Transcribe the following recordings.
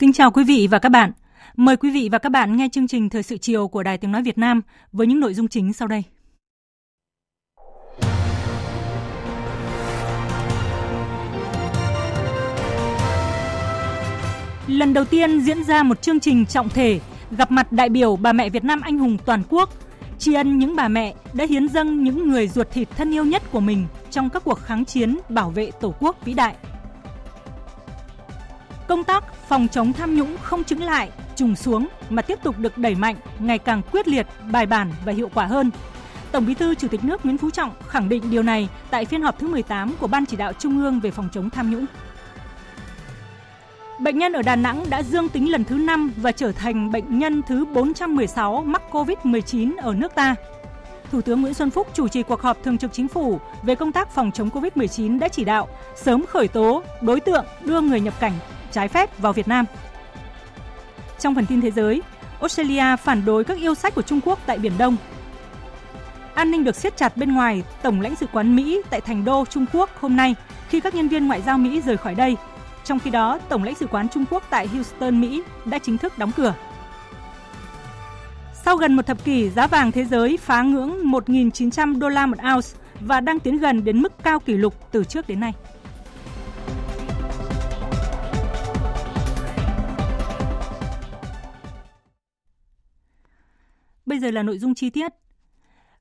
Kính chào quý vị và các bạn. Mời quý vị và các bạn nghe chương trình Thời sự chiều của Đài Tiếng Nói Việt Nam với những nội dung chính sau đây. Lần đầu tiên diễn ra một chương trình trọng thể gặp mặt đại biểu bà mẹ Việt Nam anh hùng toàn quốc, tri ân những bà mẹ đã hiến dâng những người ruột thịt thân yêu nhất của mình trong các cuộc kháng chiến bảo vệ Tổ quốc vĩ đại. Công tác phòng chống tham nhũng không chứng lại, trùng xuống mà tiếp tục được đẩy mạnh, ngày càng quyết liệt, bài bản và hiệu quả hơn. Tổng Bí thư Chủ tịch nước Nguyễn Phú Trọng khẳng định điều này tại phiên họp thứ 18 của Ban chỉ đạo Trung ương về phòng chống tham nhũng. Bệnh nhân ở Đà Nẵng đã dương tính lần thứ 5 và trở thành bệnh nhân thứ 416 mắc COVID-19 ở nước ta. Thủ tướng Nguyễn Xuân Phúc chủ trì cuộc họp thường trực chính phủ về công tác phòng chống COVID-19 đã chỉ đạo sớm khởi tố đối tượng đưa người nhập cảnh trái phép vào Việt Nam. Trong phần tin thế giới, Australia phản đối các yêu sách của Trung Quốc tại Biển Đông. An ninh được siết chặt bên ngoài Tổng lãnh sự quán Mỹ tại thành đô Trung Quốc hôm nay khi các nhân viên ngoại giao Mỹ rời khỏi đây. Trong khi đó, Tổng lãnh sự quán Trung Quốc tại Houston, Mỹ đã chính thức đóng cửa. Sau gần một thập kỷ, giá vàng thế giới phá ngưỡng 1.900 đô la một ounce và đang tiến gần đến mức cao kỷ lục từ trước đến nay. Giờ là nội dung chi tiết.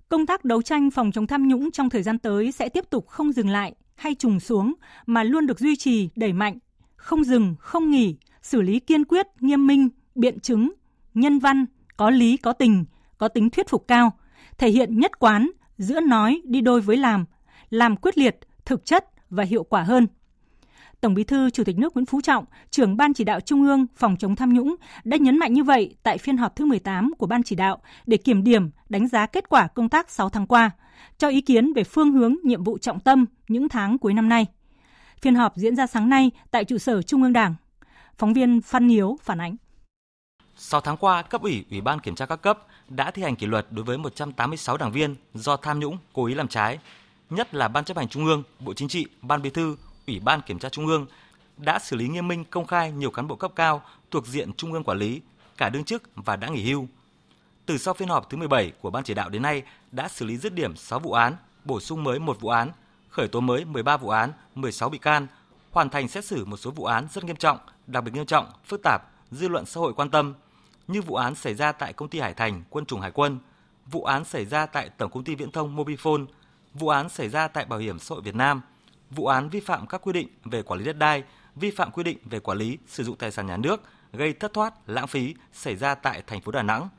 Công tác đấu tranh phòng chống tham nhũng trong thời gian tới sẽ tiếp tục không dừng lại hay trùng xuống mà luôn được duy trì, đẩy mạnh, không dừng, không nghỉ, xử lý kiên quyết, nghiêm minh, biện chứng, nhân văn, có lý, có tình, có tính thuyết phục cao, thể hiện nhất quán, giữa nói đi đôi với làm, làm quyết liệt, thực chất và hiệu quả hơn – Tổng Bí thư Chủ tịch nước Nguyễn Phú Trọng, trưởng Ban chỉ đạo Trung ương phòng chống tham nhũng đã nhấn mạnh như vậy tại phiên họp thứ 18 của Ban chỉ đạo để kiểm điểm, đánh giá kết quả công tác 6 tháng qua, cho ý kiến về phương hướng nhiệm vụ trọng tâm những tháng cuối năm nay. Phiên họp diễn ra sáng nay tại trụ sở Trung ương Đảng. Phóng viên Phan Hiếu phản ánh. 6 tháng qua, cấp ủy, ủy ban kiểm tra các cấp đã thi hành kỷ luật đối với 186 đảng viên do tham nhũng, cố ý làm trái, nhất là Ban chấp hành Trung ương, Bộ Chính trị, Ban Bí thư, Ủy ban Kiểm tra Trung ương đã xử lý nghiêm minh công khai nhiều cán bộ cấp cao thuộc diện Trung ương quản lý, cả đương chức và đã nghỉ hưu. Từ sau phiên họp thứ 17 của Ban chỉ đạo đến nay đã xử lý dứt điểm 6 vụ án, bổ sung mới một vụ án, khởi tố mới 13 vụ án, 16 bị can, hoàn thành xét xử một số vụ án rất nghiêm trọng, đặc biệt nghiêm trọng, phức tạp, dư luận xã hội quan tâm, như vụ án xảy ra tại công ty Hải Thành, Quân chủng Hải quân, vụ án xảy ra tại Tổng công ty Viễn thông Mobifone, vụ án xảy ra tại Bảo hiểm xã hội Việt Nam – vụ án vi phạm các quy định về quản lý đất đai, vi phạm quy định về quản lý sử dụng tài sản nhà nước gây thất thoát, lãng phí xảy ra tại thành phố Đà Nẵng.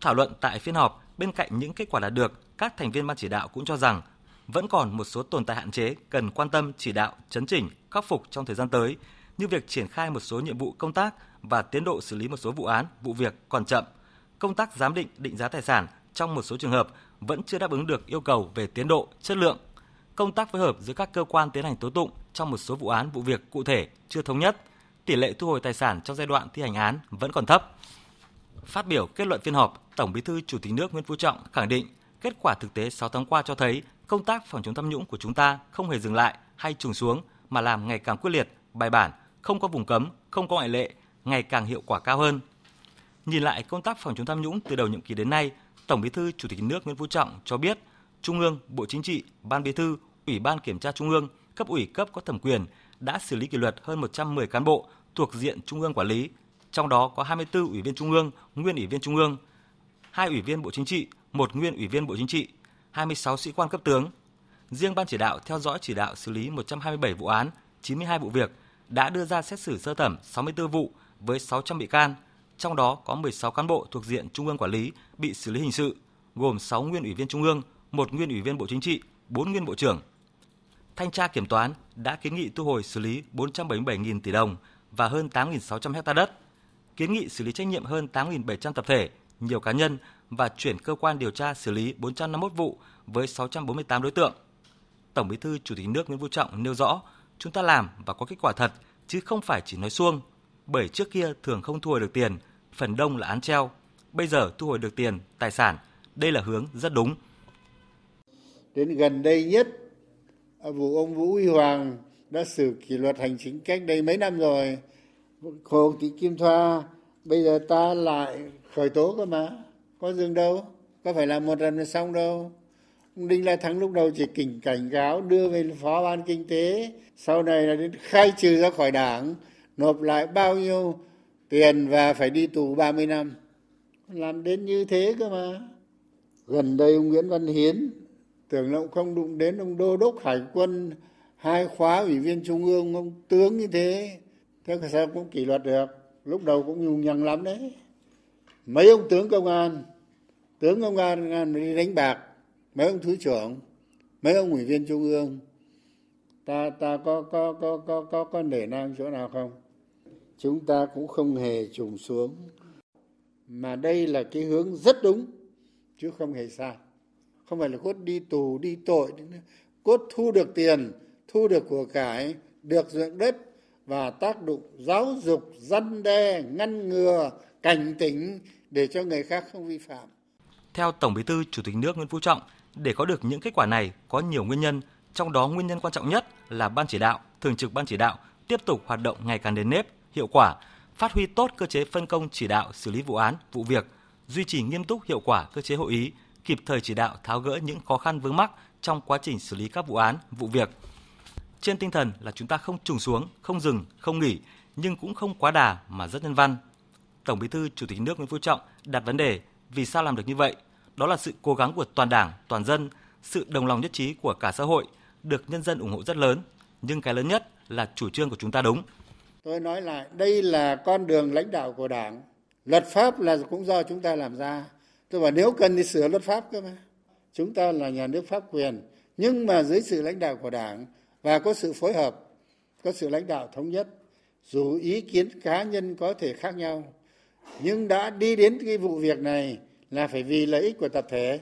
Thảo luận tại phiên họp, bên cạnh những kết quả đạt được, các thành viên ban chỉ đạo cũng cho rằng vẫn còn một số tồn tại hạn chế cần quan tâm chỉ đạo, chấn chỉnh, khắc phục trong thời gian tới, như việc triển khai một số nhiệm vụ công tác và tiến độ xử lý một số vụ án, vụ việc còn chậm. Công tác giám định, định giá tài sản trong một số trường hợp vẫn chưa đáp ứng được yêu cầu về tiến độ, chất lượng công tác phối hợp giữa các cơ quan tiến hành tố tụng trong một số vụ án vụ việc cụ thể chưa thống nhất, tỷ lệ thu hồi tài sản trong giai đoạn thi hành án vẫn còn thấp. Phát biểu kết luận phiên họp, Tổng Bí thư Chủ tịch nước Nguyễn Phú Trọng khẳng định kết quả thực tế 6 tháng qua cho thấy công tác phòng chống tham nhũng của chúng ta không hề dừng lại hay trùng xuống mà làm ngày càng quyết liệt, bài bản, không có vùng cấm, không có ngoại lệ, ngày càng hiệu quả cao hơn. Nhìn lại công tác phòng chống tham nhũng từ đầu nhiệm kỳ đến nay, Tổng Bí thư Chủ tịch nước Nguyễn Phú Trọng cho biết Trung ương, Bộ Chính trị, Ban Bí thư, Ủy ban Kiểm tra Trung ương, cấp ủy cấp có thẩm quyền đã xử lý kỷ luật hơn 110 cán bộ thuộc diện Trung ương quản lý, trong đó có 24 ủy viên Trung ương, nguyên ủy viên Trung ương, hai ủy viên Bộ Chính trị, một nguyên ủy viên Bộ Chính trị, 26 sĩ quan cấp tướng. riêng ban chỉ đạo theo dõi chỉ đạo xử lý 127 vụ án, 92 vụ việc, đã đưa ra xét xử sơ thẩm 64 vụ với 600 bị can, trong đó có 16 cán bộ thuộc diện Trung ương quản lý bị xử lý hình sự, gồm 6 nguyên ủy viên Trung ương, một nguyên ủy viên Bộ Chính trị, 4 nguyên Bộ trưởng. Thanh tra Kiểm toán đã kiến nghị thu hồi xử lý 477.000 tỷ đồng và hơn 8.600 ha đất, kiến nghị xử lý trách nhiệm hơn 8.700 tập thể, nhiều cá nhân và chuyển cơ quan điều tra xử lý 451 vụ với 648 đối tượng. Tổng Bí thư Chủ tịch nước Nguyễn Phú Trọng nêu rõ, chúng ta làm và có kết quả thật chứ không phải chỉ nói suông, bởi trước kia thường không thu hồi được tiền, phần đông là án treo. Bây giờ thu hồi được tiền, tài sản, đây là hướng rất đúng. Đến gần đây nhất, vụ, ông Vũ Huy Hoàng đã xử kỷ luật hành chính cách đây mấy năm rồi. Hồ Thị Kim Thoa, bây giờ ta lại khởi tố cơ mà. Có dừng đâu? Có phải là một lần là xong đâu? Đinh la thắng lúc đầu chỉ kỉnh cảnh cáo đưa về phó ban kinh tế, sau này là đến khai trừ ra khỏi đảng, nộp lại bao nhiêu tiền và phải đi tù 30 năm. Làm đến như thế cơ mà. Gần đây ông Nguyễn Văn Hiến tưởng là ông không đụng đến ông đô đốc hải quân, hai khóa ủy viên trung ương, ông tướng như thế. Thế sao cũng kỷ luật được? Lúc đầu cũng nhung nhằng lắm đấy. Mấy ông tướng công an? Tướng công an đi đánh bạc. Mấy ông thứ trưởng? Mấy ông ủy viên trung ương? Ta ta có có có có có có nể nang chỗ nào không? Chúng ta cũng không hề trùng xuống. Mà đây là cái hướng rất đúng, chứ không hề sai không phải là cốt đi tù đi tội cốt thu được tiền thu được của cải được ruộng đất và tác động giáo dục dân đe ngăn ngừa cảnh tỉnh để cho người khác không vi phạm. Theo Tổng Bí thư Chủ tịch nước Nguyễn Phú Trọng, để có được những kết quả này có nhiều nguyên nhân, trong đó nguyên nhân quan trọng nhất là ban chỉ đạo, thường trực ban chỉ đạo tiếp tục hoạt động ngày càng đến nếp, hiệu quả, phát huy tốt cơ chế phân công chỉ đạo xử lý vụ án, vụ việc, duy trì nghiêm túc hiệu quả cơ chế hội ý, kịp thời chỉ đạo tháo gỡ những khó khăn vướng mắc trong quá trình xử lý các vụ án, vụ việc. Trên tinh thần là chúng ta không trùng xuống, không dừng, không nghỉ, nhưng cũng không quá đà mà rất nhân văn, Tổng Bí thư Chủ tịch nước Nguyễn Phú Trọng đặt vấn đề vì sao làm được như vậy? Đó là sự cố gắng của toàn Đảng, toàn dân, sự đồng lòng nhất trí của cả xã hội được nhân dân ủng hộ rất lớn, nhưng cái lớn nhất là chủ trương của chúng ta đúng. Tôi nói lại, đây là con đường lãnh đạo của Đảng. Luật pháp là cũng do chúng ta làm ra. Tôi bảo nếu cần thì sửa luật pháp cơ mà. Chúng ta là nhà nước pháp quyền, nhưng mà dưới sự lãnh đạo của Đảng và có sự phối hợp, có sự lãnh đạo thống nhất. Dù ý kiến cá nhân có thể khác nhau, nhưng đã đi đến cái vụ việc này là phải vì lợi ích của tập thể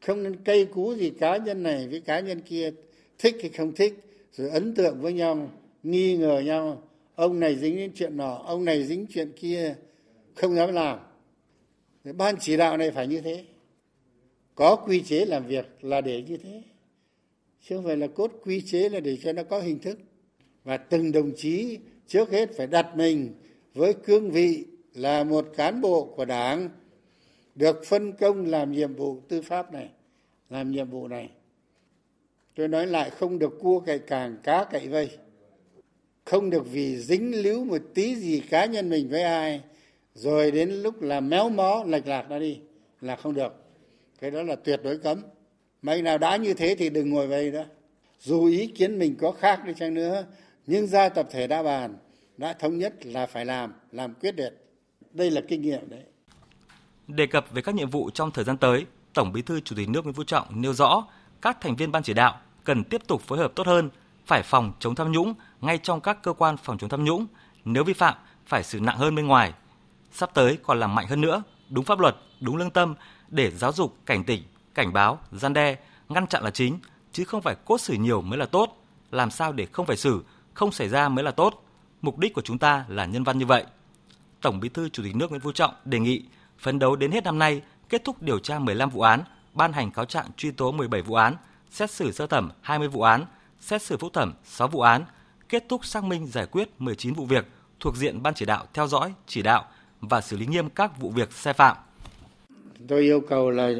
không nên cây cú gì cá nhân này với cá nhân kia thích hay không thích rồi ấn tượng với nhau nghi ngờ nhau ông này dính đến chuyện nọ ông này dính chuyện kia không dám làm ban chỉ đạo này phải như thế. Có quy chế làm việc là để như thế. Chứ không phải là cốt quy chế là để cho nó có hình thức. Và từng đồng chí trước hết phải đặt mình với cương vị là một cán bộ của đảng, được phân công làm nhiệm vụ tư pháp này, làm nhiệm vụ này. Tôi nói lại, không được cua cậy càng, cá cậy vây. Không được vì dính líu một tí gì cá nhân mình với ai rồi đến lúc là méo mó lệch lạc nó đi là không được. Cái đó là tuyệt đối cấm. Mấy nào đã như thế thì đừng ngồi về đó dù ý kiến mình có khác đi chăng nữa nhưng ra tập thể đã bàn đã thống nhất là phải làm làm quyết liệt. Đây là kinh nghiệm đấy. Đề cập về các nhiệm vụ trong thời gian tới, Tổng Bí thư Chủ tịch nước Nguyễn Phú Trọng nêu rõ các thành viên ban chỉ đạo cần tiếp tục phối hợp tốt hơn, phải phòng chống tham nhũng ngay trong các cơ quan phòng chống tham nhũng, nếu vi phạm phải xử nặng hơn bên ngoài. Sắp tới còn làm mạnh hơn nữa, đúng pháp luật, đúng lương tâm để giáo dục, cảnh tỉnh, cảnh báo, gian đe, ngăn chặn là chính, chứ không phải cốt xử nhiều mới là tốt, làm sao để không phải xử, không xảy ra mới là tốt. Mục đích của chúng ta là nhân văn như vậy. Tổng Bí thư Chủ tịch nước Nguyễn Phú Trọng đề nghị phấn đấu đến hết năm nay kết thúc điều tra 15 vụ án, ban hành cáo trạng truy tố 17 vụ án, xét xử sơ thẩm 20 vụ án, xét xử phúc thẩm 6 vụ án, kết thúc xác minh giải quyết 19 vụ việc thuộc diện ban chỉ đạo theo dõi, chỉ đạo và xử lý nghiêm các vụ việc sai phạm. Tôi yêu cầu là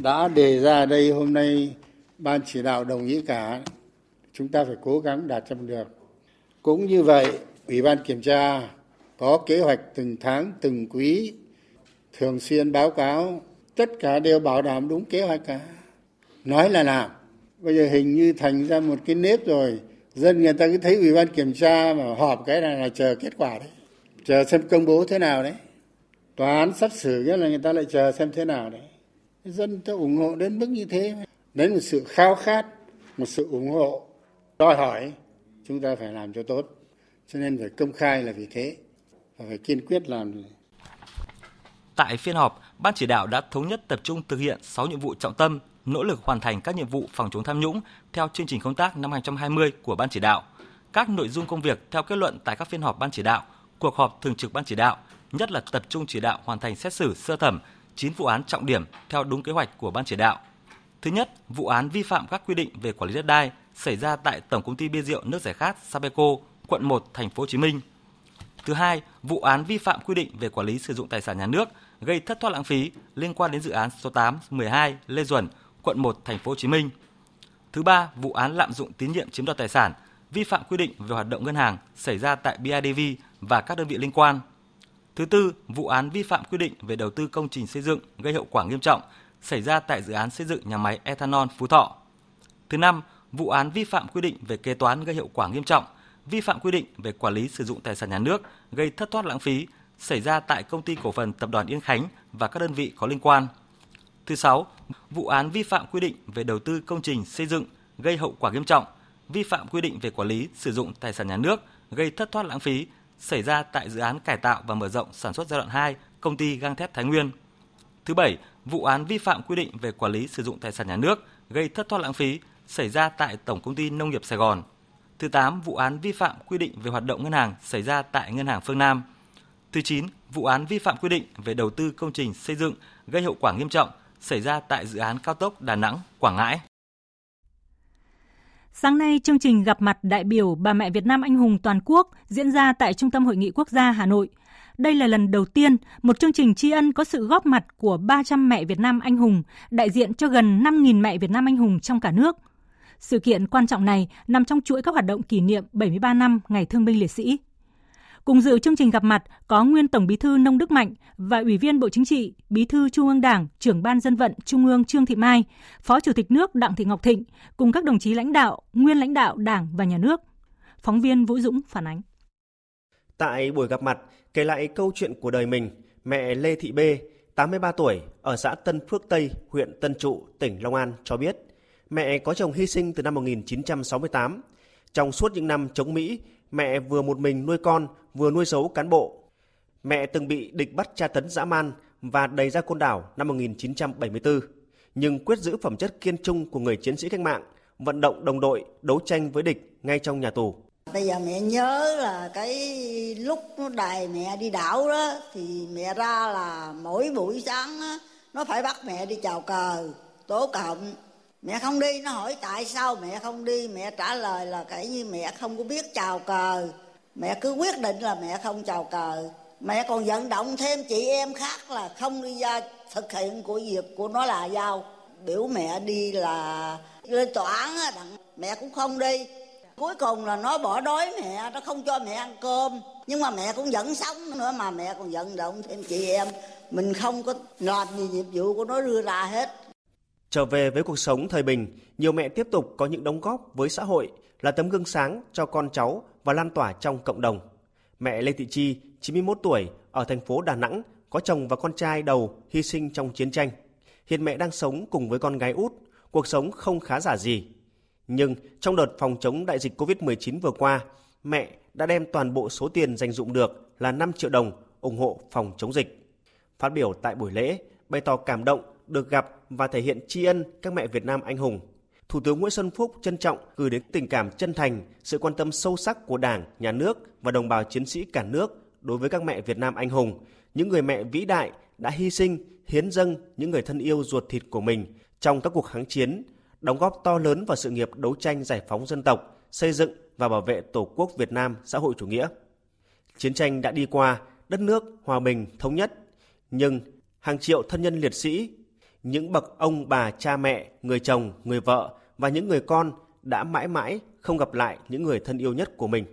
đã đề ra đây hôm nay ban chỉ đạo đồng ý cả chúng ta phải cố gắng đạt trong được. Cũng như vậy, Ủy ban kiểm tra có kế hoạch từng tháng từng quý thường xuyên báo cáo. Tất cả đều bảo đảm đúng kế hoạch cả. Nói là làm bây giờ hình như thành ra một cái nếp rồi. Dân người ta cứ thấy ủy ban kiểm tra mà họp cái này là chờ kết quả đấy. Chờ xem công bố thế nào đấy tòa án sắp xử nghĩa là người ta lại chờ xem thế nào đấy. Dân ta ủng hộ đến mức như thế. Đấy một sự khao khát một sự ủng hộ đòi hỏi chúng ta phải làm cho tốt. Cho nên phải công khai là vì thế và phải kiên quyết làm. Tại phiên họp, Ban chỉ đạo đã thống nhất tập trung thực hiện 6 nhiệm vụ trọng tâm, nỗ lực hoàn thành các nhiệm vụ phòng chống tham nhũng theo chương trình công tác năm 2020 của Ban chỉ đạo. Các nội dung công việc theo kết luận tại các phiên họp Ban chỉ đạo, cuộc họp thường trực Ban chỉ đạo, nhất là tập trung chỉ đạo hoàn thành xét xử sơ thẩm 9 vụ án trọng điểm theo đúng kế hoạch của Ban chỉ đạo. Thứ nhất, vụ án vi phạm các quy định về quản lý đất đai xảy ra tại Tổng công ty bia rượu nước giải khát Sabeco, quận 1, thành phố Hồ Chí Minh. Thứ hai, vụ án vi phạm quy định về quản lý sử dụng tài sản nhà nước gây thất thoát lãng phí liên quan đến dự án số 8, 12 Lê Duẩn, quận 1, thành phố Hồ Chí Minh. Thứ ba, vụ án lạm dụng tín nhiệm chiếm đoạt tài sản, vi phạm quy định về hoạt động ngân hàng xảy ra tại BIDV và các đơn vị liên quan. Thứ tư, vụ án vi phạm quy định về đầu tư công trình xây dựng gây hậu quả nghiêm trọng xảy ra tại dự án xây dựng nhà máy ethanol Phú Thọ. Thứ năm, vụ án vi phạm quy định về kế toán gây hậu quả nghiêm trọng, vi phạm quy định về quản lý sử dụng tài sản nhà nước gây thất thoát lãng phí xảy ra tại công ty cổ phần tập đoàn Yên Khánh và các đơn vị có liên quan. Thứ sáu, vụ án vi phạm quy định về đầu tư công trình xây dựng gây hậu quả nghiêm trọng, vi phạm quy định về quản lý sử dụng tài sản nhà nước gây thất thoát lãng phí xảy ra tại dự án cải tạo và mở rộng sản xuất giai đoạn 2 công ty gang thép Thái Nguyên. Thứ bảy, vụ án vi phạm quy định về quản lý sử dụng tài sản nhà nước gây thất thoát lãng phí xảy ra tại Tổng công ty Nông nghiệp Sài Gòn. Thứ 8, vụ án vi phạm quy định về hoạt động ngân hàng xảy ra tại Ngân hàng Phương Nam. Thứ 9, vụ án vi phạm quy định về đầu tư công trình xây dựng gây hậu quả nghiêm trọng xảy ra tại dự án cao tốc Đà Nẵng – Quảng Ngãi. Sáng nay, chương trình gặp mặt đại biểu bà mẹ Việt Nam anh hùng toàn quốc diễn ra tại Trung tâm Hội nghị Quốc gia Hà Nội. Đây là lần đầu tiên một chương trình tri ân có sự góp mặt của 300 mẹ Việt Nam anh hùng, đại diện cho gần 5.000 mẹ Việt Nam anh hùng trong cả nước. Sự kiện quan trọng này nằm trong chuỗi các hoạt động kỷ niệm 73 năm Ngày Thương binh Liệt sĩ. Cùng dự chương trình gặp mặt có nguyên Tổng Bí thư Nông Đức Mạnh và Ủy viên Bộ Chính trị, Bí thư Trung ương Đảng, Trưởng ban Dân vận Trung ương Trương Thị Mai, Phó Chủ tịch nước Đặng Thị Ngọc Thịnh cùng các đồng chí lãnh đạo, nguyên lãnh đạo Đảng và Nhà nước. Phóng viên Vũ Dũng phản ánh. Tại buổi gặp mặt, kể lại câu chuyện của đời mình, mẹ Lê Thị B, 83 tuổi, ở xã Tân Phước Tây, huyện Tân Trụ, tỉnh Long An cho biết, mẹ có chồng hy sinh từ năm 1968. Trong suốt những năm chống Mỹ, mẹ vừa một mình nuôi con, vừa nuôi xấu cán bộ. Mẹ từng bị địch bắt tra tấn dã man và đầy ra côn đảo năm 1974, nhưng quyết giữ phẩm chất kiên trung của người chiến sĩ cách mạng, vận động đồng đội, đấu tranh với địch ngay trong nhà tù. Bây giờ mẹ nhớ là cái lúc nó đài mẹ đi đảo đó thì mẹ ra là mỗi buổi sáng đó, nó phải bắt mẹ đi chào cờ, tố cộng. Mẹ không đi, nó hỏi tại sao mẹ không đi, mẹ trả lời là kể như mẹ không có biết chào cờ. Mẹ cứ quyết định là mẹ không chào cờ. Mẹ còn vận động thêm chị em khác là không đi ra thực hiện của việc của nó là giao. Biểu mẹ đi là lên tòa án á, mẹ cũng không đi cuối cùng là nó bỏ đói mẹ nó không cho mẹ ăn cơm nhưng mà mẹ cũng vẫn sống nữa mà mẹ còn vận động thêm chị em mình không có làm gì nhiệm vụ của nó đưa ra hết trở về với cuộc sống thời bình nhiều mẹ tiếp tục có những đóng góp với xã hội là tấm gương sáng cho con cháu và lan tỏa trong cộng đồng. Mẹ Lê Thị Chi 91 tuổi ở thành phố Đà Nẵng có chồng và con trai đầu hy sinh trong chiến tranh. Hiện mẹ đang sống cùng với con gái út cuộc sống không khá giả gì. Nhưng trong đợt phòng chống đại dịch COVID-19 vừa qua, mẹ đã đem toàn bộ số tiền dành dụng được là 5 triệu đồng ủng hộ phòng chống dịch. Phát biểu tại buổi lễ, bày tỏ cảm động được gặp và thể hiện tri ân các mẹ Việt Nam anh hùng. Thủ tướng Nguyễn Xuân Phúc trân trọng gửi đến tình cảm chân thành, sự quan tâm sâu sắc của Đảng, Nhà nước và đồng bào chiến sĩ cả nước đối với các mẹ Việt Nam anh hùng, những người mẹ vĩ đại đã hy sinh, hiến dâng những người thân yêu ruột thịt của mình trong các cuộc kháng chiến, đóng góp to lớn vào sự nghiệp đấu tranh giải phóng dân tộc, xây dựng và bảo vệ Tổ quốc Việt Nam xã hội chủ nghĩa. Chiến tranh đã đi qua, đất nước hòa bình thống nhất, nhưng hàng triệu thân nhân liệt sĩ, những bậc ông bà cha mẹ, người chồng, người vợ và những người con đã mãi mãi không gặp lại những người thân yêu nhất của mình.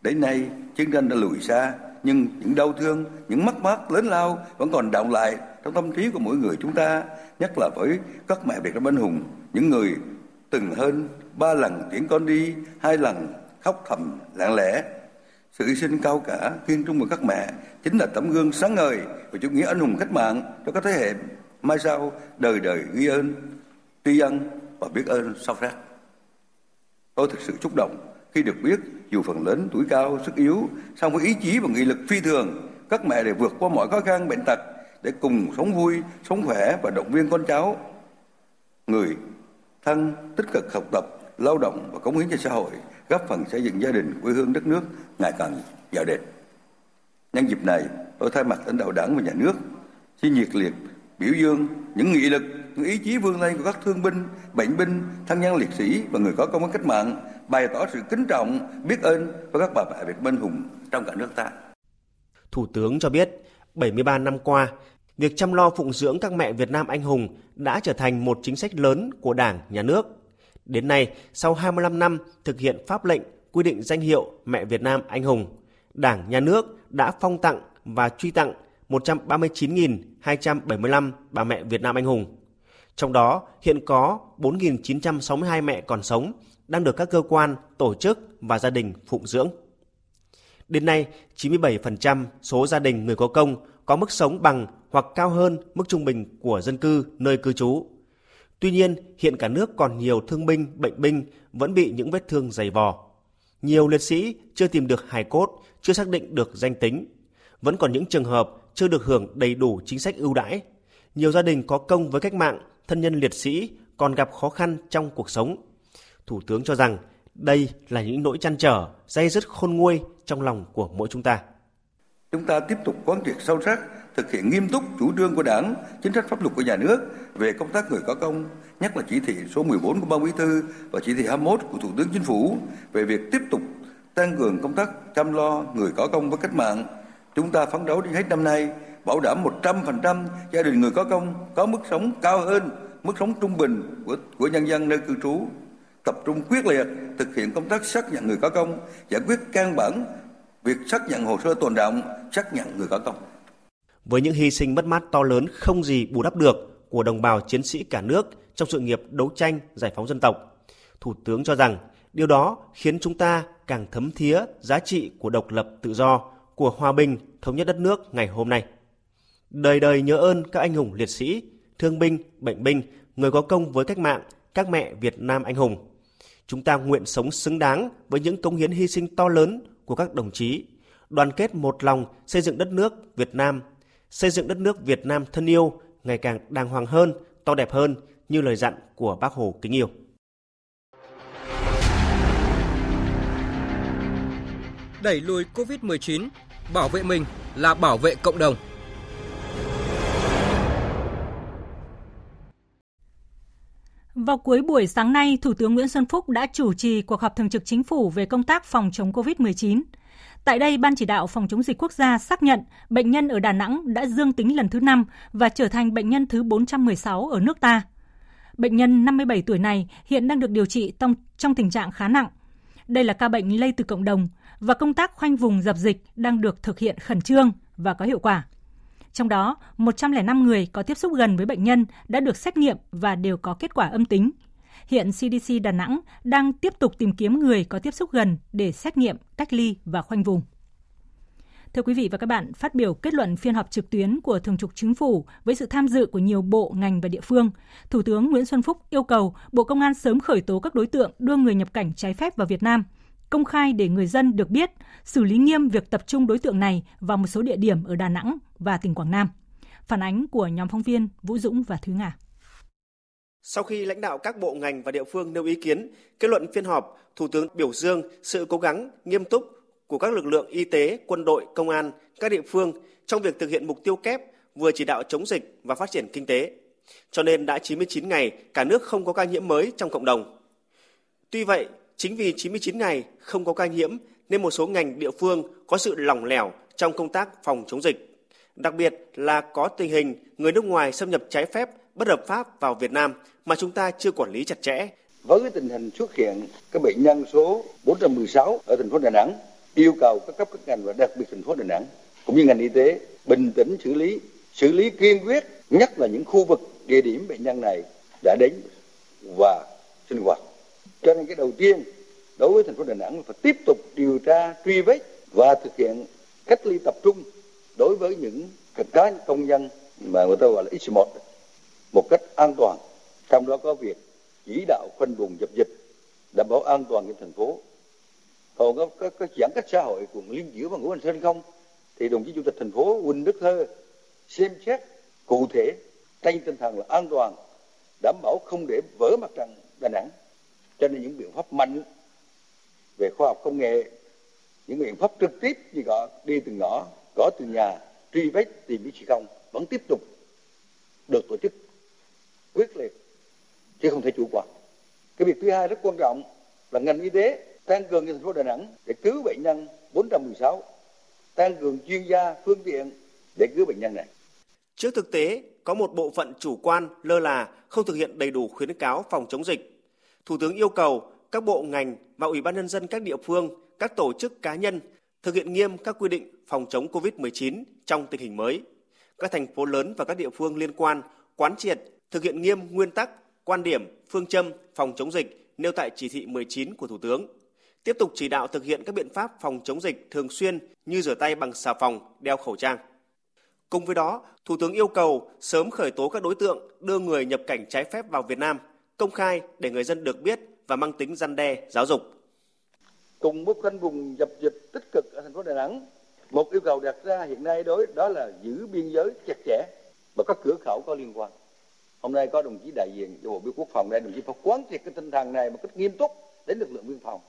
Đến nay, chiến tranh đã lùi xa, nhưng những đau thương, những mất mát lớn lao vẫn còn đọng lại trong tâm trí của mỗi người chúng ta, nhất là với các mẹ Việt Nam anh hùng, những người từng hơn ba lần tiễn con đi, hai lần khóc thầm lặng lẽ. Sự hy sinh cao cả kiên trung của các mẹ chính là tấm gương sáng ngời về chủ nghĩa anh hùng cách mạng cho các thế hệ mai sau đời đời ghi ơn, tri ân và biết ơn sâu sắc. Tôi thực sự xúc động khi được biết dù phần lớn tuổi cao, sức yếu, song với ý chí và nghị lực phi thường, các mẹ đều vượt qua mọi khó khăn bệnh tật để cùng sống vui, sống khỏe và động viên con cháu. Người thân tích cực học tập, lao động và cống hiến cho xã hội, góp phần xây dựng gia đình, quê hương đất nước ngày càng giàu đẹp. Nhân dịp này, tôi thay mặt lãnh đạo đảng và nhà nước xin nhiệt liệt biểu dương những nghị lực, những ý chí vươn lên của các thương binh, bệnh binh, thân nhân liệt sĩ và người có công với cách mạng, bày tỏ sự kính trọng, biết ơn với các bà mẹ Việt Minh hùng trong cả nước ta. Thủ tướng cho biết, 73 năm qua, việc chăm lo phụng dưỡng các mẹ Việt Nam anh hùng đã trở thành một chính sách lớn của Đảng, Nhà nước. Đến nay, sau 25 năm thực hiện pháp lệnh quy định danh hiệu Mẹ Việt Nam anh hùng, Đảng, Nhà nước đã phong tặng và truy tặng 139.275 bà mẹ Việt Nam anh hùng. Trong đó, hiện có 4.962 mẹ còn sống đang được các cơ quan, tổ chức và gia đình phụng dưỡng. Đến nay, 97% số gia đình người có công có mức sống bằng hoặc cao hơn mức trung bình của dân cư nơi cư trú. Tuy nhiên, hiện cả nước còn nhiều thương binh, bệnh binh vẫn bị những vết thương dày vò. Nhiều liệt sĩ chưa tìm được hài cốt, chưa xác định được danh tính. Vẫn còn những trường hợp chưa được hưởng đầy đủ chính sách ưu đãi. Nhiều gia đình có công với cách mạng, thân nhân liệt sĩ còn gặp khó khăn trong cuộc sống. Thủ tướng cho rằng đây là những nỗi chăn trở, dây dứt khôn nguôi trong lòng của mỗi chúng ta. Chúng ta tiếp tục quán triệt sâu sắc, thực hiện nghiêm túc chủ trương của Đảng, chính sách pháp luật của nhà nước về công tác người có công, nhất là chỉ thị số 14 của Ban Bí thư và chỉ thị 21 của Thủ tướng Chính phủ về việc tiếp tục tăng cường công tác chăm lo người có công với cách mạng. Chúng ta phấn đấu đến hết năm nay bảo đảm 100% gia đình người có công có mức sống cao hơn mức sống trung bình của, của nhân dân nơi cư trú tập trung quyết liệt thực hiện công tác xác nhận người có công, giải quyết căn bản việc xác nhận hồ sơ tồn động, xác nhận người có công. Với những hy sinh mất mát to lớn không gì bù đắp được của đồng bào chiến sĩ cả nước trong sự nghiệp đấu tranh giải phóng dân tộc, Thủ tướng cho rằng điều đó khiến chúng ta càng thấm thía giá trị của độc lập tự do, của hòa bình, thống nhất đất nước ngày hôm nay. Đời đời nhớ ơn các anh hùng liệt sĩ, thương binh, bệnh binh, người có công với cách mạng, các mẹ Việt Nam anh hùng Chúng ta nguyện sống xứng đáng với những công hiến hy sinh to lớn của các đồng chí, đoàn kết một lòng xây dựng đất nước Việt Nam, xây dựng đất nước Việt Nam thân yêu ngày càng đàng hoàng hơn, to đẹp hơn như lời dặn của Bác Hồ kính yêu. Đẩy lùi Covid-19, bảo vệ mình là bảo vệ cộng đồng. Vào cuối buổi sáng nay, Thủ tướng Nguyễn Xuân Phúc đã chủ trì cuộc họp thường trực chính phủ về công tác phòng chống COVID-19. Tại đây, Ban chỉ đạo phòng chống dịch quốc gia xác nhận bệnh nhân ở Đà Nẵng đã dương tính lần thứ 5 và trở thành bệnh nhân thứ 416 ở nước ta. Bệnh nhân 57 tuổi này hiện đang được điều trị trong, trong tình trạng khá nặng. Đây là ca bệnh lây từ cộng đồng và công tác khoanh vùng dập dịch đang được thực hiện khẩn trương và có hiệu quả. Trong đó, 105 người có tiếp xúc gần với bệnh nhân đã được xét nghiệm và đều có kết quả âm tính. Hiện CDC Đà Nẵng đang tiếp tục tìm kiếm người có tiếp xúc gần để xét nghiệm, cách ly và khoanh vùng. Thưa quý vị và các bạn, phát biểu kết luận phiên họp trực tuyến của Thường trực Chính phủ với sự tham dự của nhiều bộ, ngành và địa phương, Thủ tướng Nguyễn Xuân Phúc yêu cầu Bộ Công an sớm khởi tố các đối tượng đưa người nhập cảnh trái phép vào Việt Nam, công khai để người dân được biết, xử lý nghiêm việc tập trung đối tượng này vào một số địa điểm ở Đà Nẵng và tỉnh Quảng Nam. Phản ánh của nhóm phóng viên Vũ Dũng và Thúy Ngà Sau khi lãnh đạo các bộ ngành và địa phương nêu ý kiến, kết luận phiên họp, Thủ tướng biểu dương sự cố gắng nghiêm túc của các lực lượng y tế, quân đội, công an, các địa phương trong việc thực hiện mục tiêu kép vừa chỉ đạo chống dịch và phát triển kinh tế. Cho nên đã 99 ngày cả nước không có ca nhiễm mới trong cộng đồng. Tuy vậy, chính vì 99 ngày không có ca nhiễm nên một số ngành địa phương có sự lỏng lẻo trong công tác phòng chống dịch đặc biệt là có tình hình người nước ngoài xâm nhập trái phép bất hợp pháp vào Việt Nam mà chúng ta chưa quản lý chặt chẽ. Với cái tình hình xuất hiện các bệnh nhân số 416 ở thành phố Đà Nẵng, yêu cầu các cấp các ngành và đặc biệt thành phố Đà Nẵng cũng như ngành y tế bình tĩnh xử lý, xử lý kiên quyết, nhất là những khu vực địa điểm bệnh nhân này đã đến và sinh hoạt. Cho nên cái đầu tiên đối với thành phố Đà Nẵng là phải tiếp tục điều tra, truy vết và thực hiện cách ly tập trung đối với những cá công nhân mà người ta gọi là X1 một cách an toàn. Trong đó có việc chỉ đạo khoanh vùng dập dịch, đảm bảo an toàn cho thành phố. Còn có, có, có giãn cách xã hội cùng Liên giữa và Ngũ Hành Sơn không? Thì đồng chí Chủ tịch thành phố Huỳnh Đức Thơ xem xét cụ thể trên tinh thần là an toàn, đảm bảo không để vỡ mặt trận Đà Nẵng. Cho nên những biện pháp mạnh về khoa học công nghệ, những biện pháp trực tiếp như gọi đi từng ngõ, gõ từng nhà, truy vết tìm những không vẫn tiếp tục được tổ chức quyết liệt chứ không thể chủ quan. Cái việc thứ hai rất quan trọng là ngành y tế tăng cường cho thành phố Đà Nẵng để cứu bệnh nhân 416, tăng cường chuyên gia, phương tiện để cứu bệnh nhân này. Trước thực tế, có một bộ phận chủ quan lơ là không thực hiện đầy đủ khuyến cáo phòng chống dịch. Thủ tướng yêu cầu các bộ ngành và Ủy ban nhân dân các địa phương, các tổ chức cá nhân thực hiện nghiêm các quy định phòng chống COVID-19 trong tình hình mới. Các thành phố lớn và các địa phương liên quan quán triệt thực hiện nghiêm nguyên tắc, quan điểm, phương châm phòng chống dịch nêu tại chỉ thị 19 của Thủ tướng. Tiếp tục chỉ đạo thực hiện các biện pháp phòng chống dịch thường xuyên như rửa tay bằng xà phòng, đeo khẩu trang. Cùng với đó, Thủ tướng yêu cầu sớm khởi tố các đối tượng đưa người nhập cảnh trái phép vào Việt Nam, công khai để người dân được biết và mang tính răn đe, giáo dục. Cùng với khoanh vùng dập dịch tích cực ở thành phố Đà Nẵng, một yêu cầu đặt ra hiện nay đối đó là giữ biên giới chặt chẽ và các cửa khẩu có liên quan. Hôm nay có đồng chí đại diện cho Bộ Biên Quốc phòng đây, đồng chí phải quán triệt cái tinh thần này một cách nghiêm túc đến lực lượng biên phòng.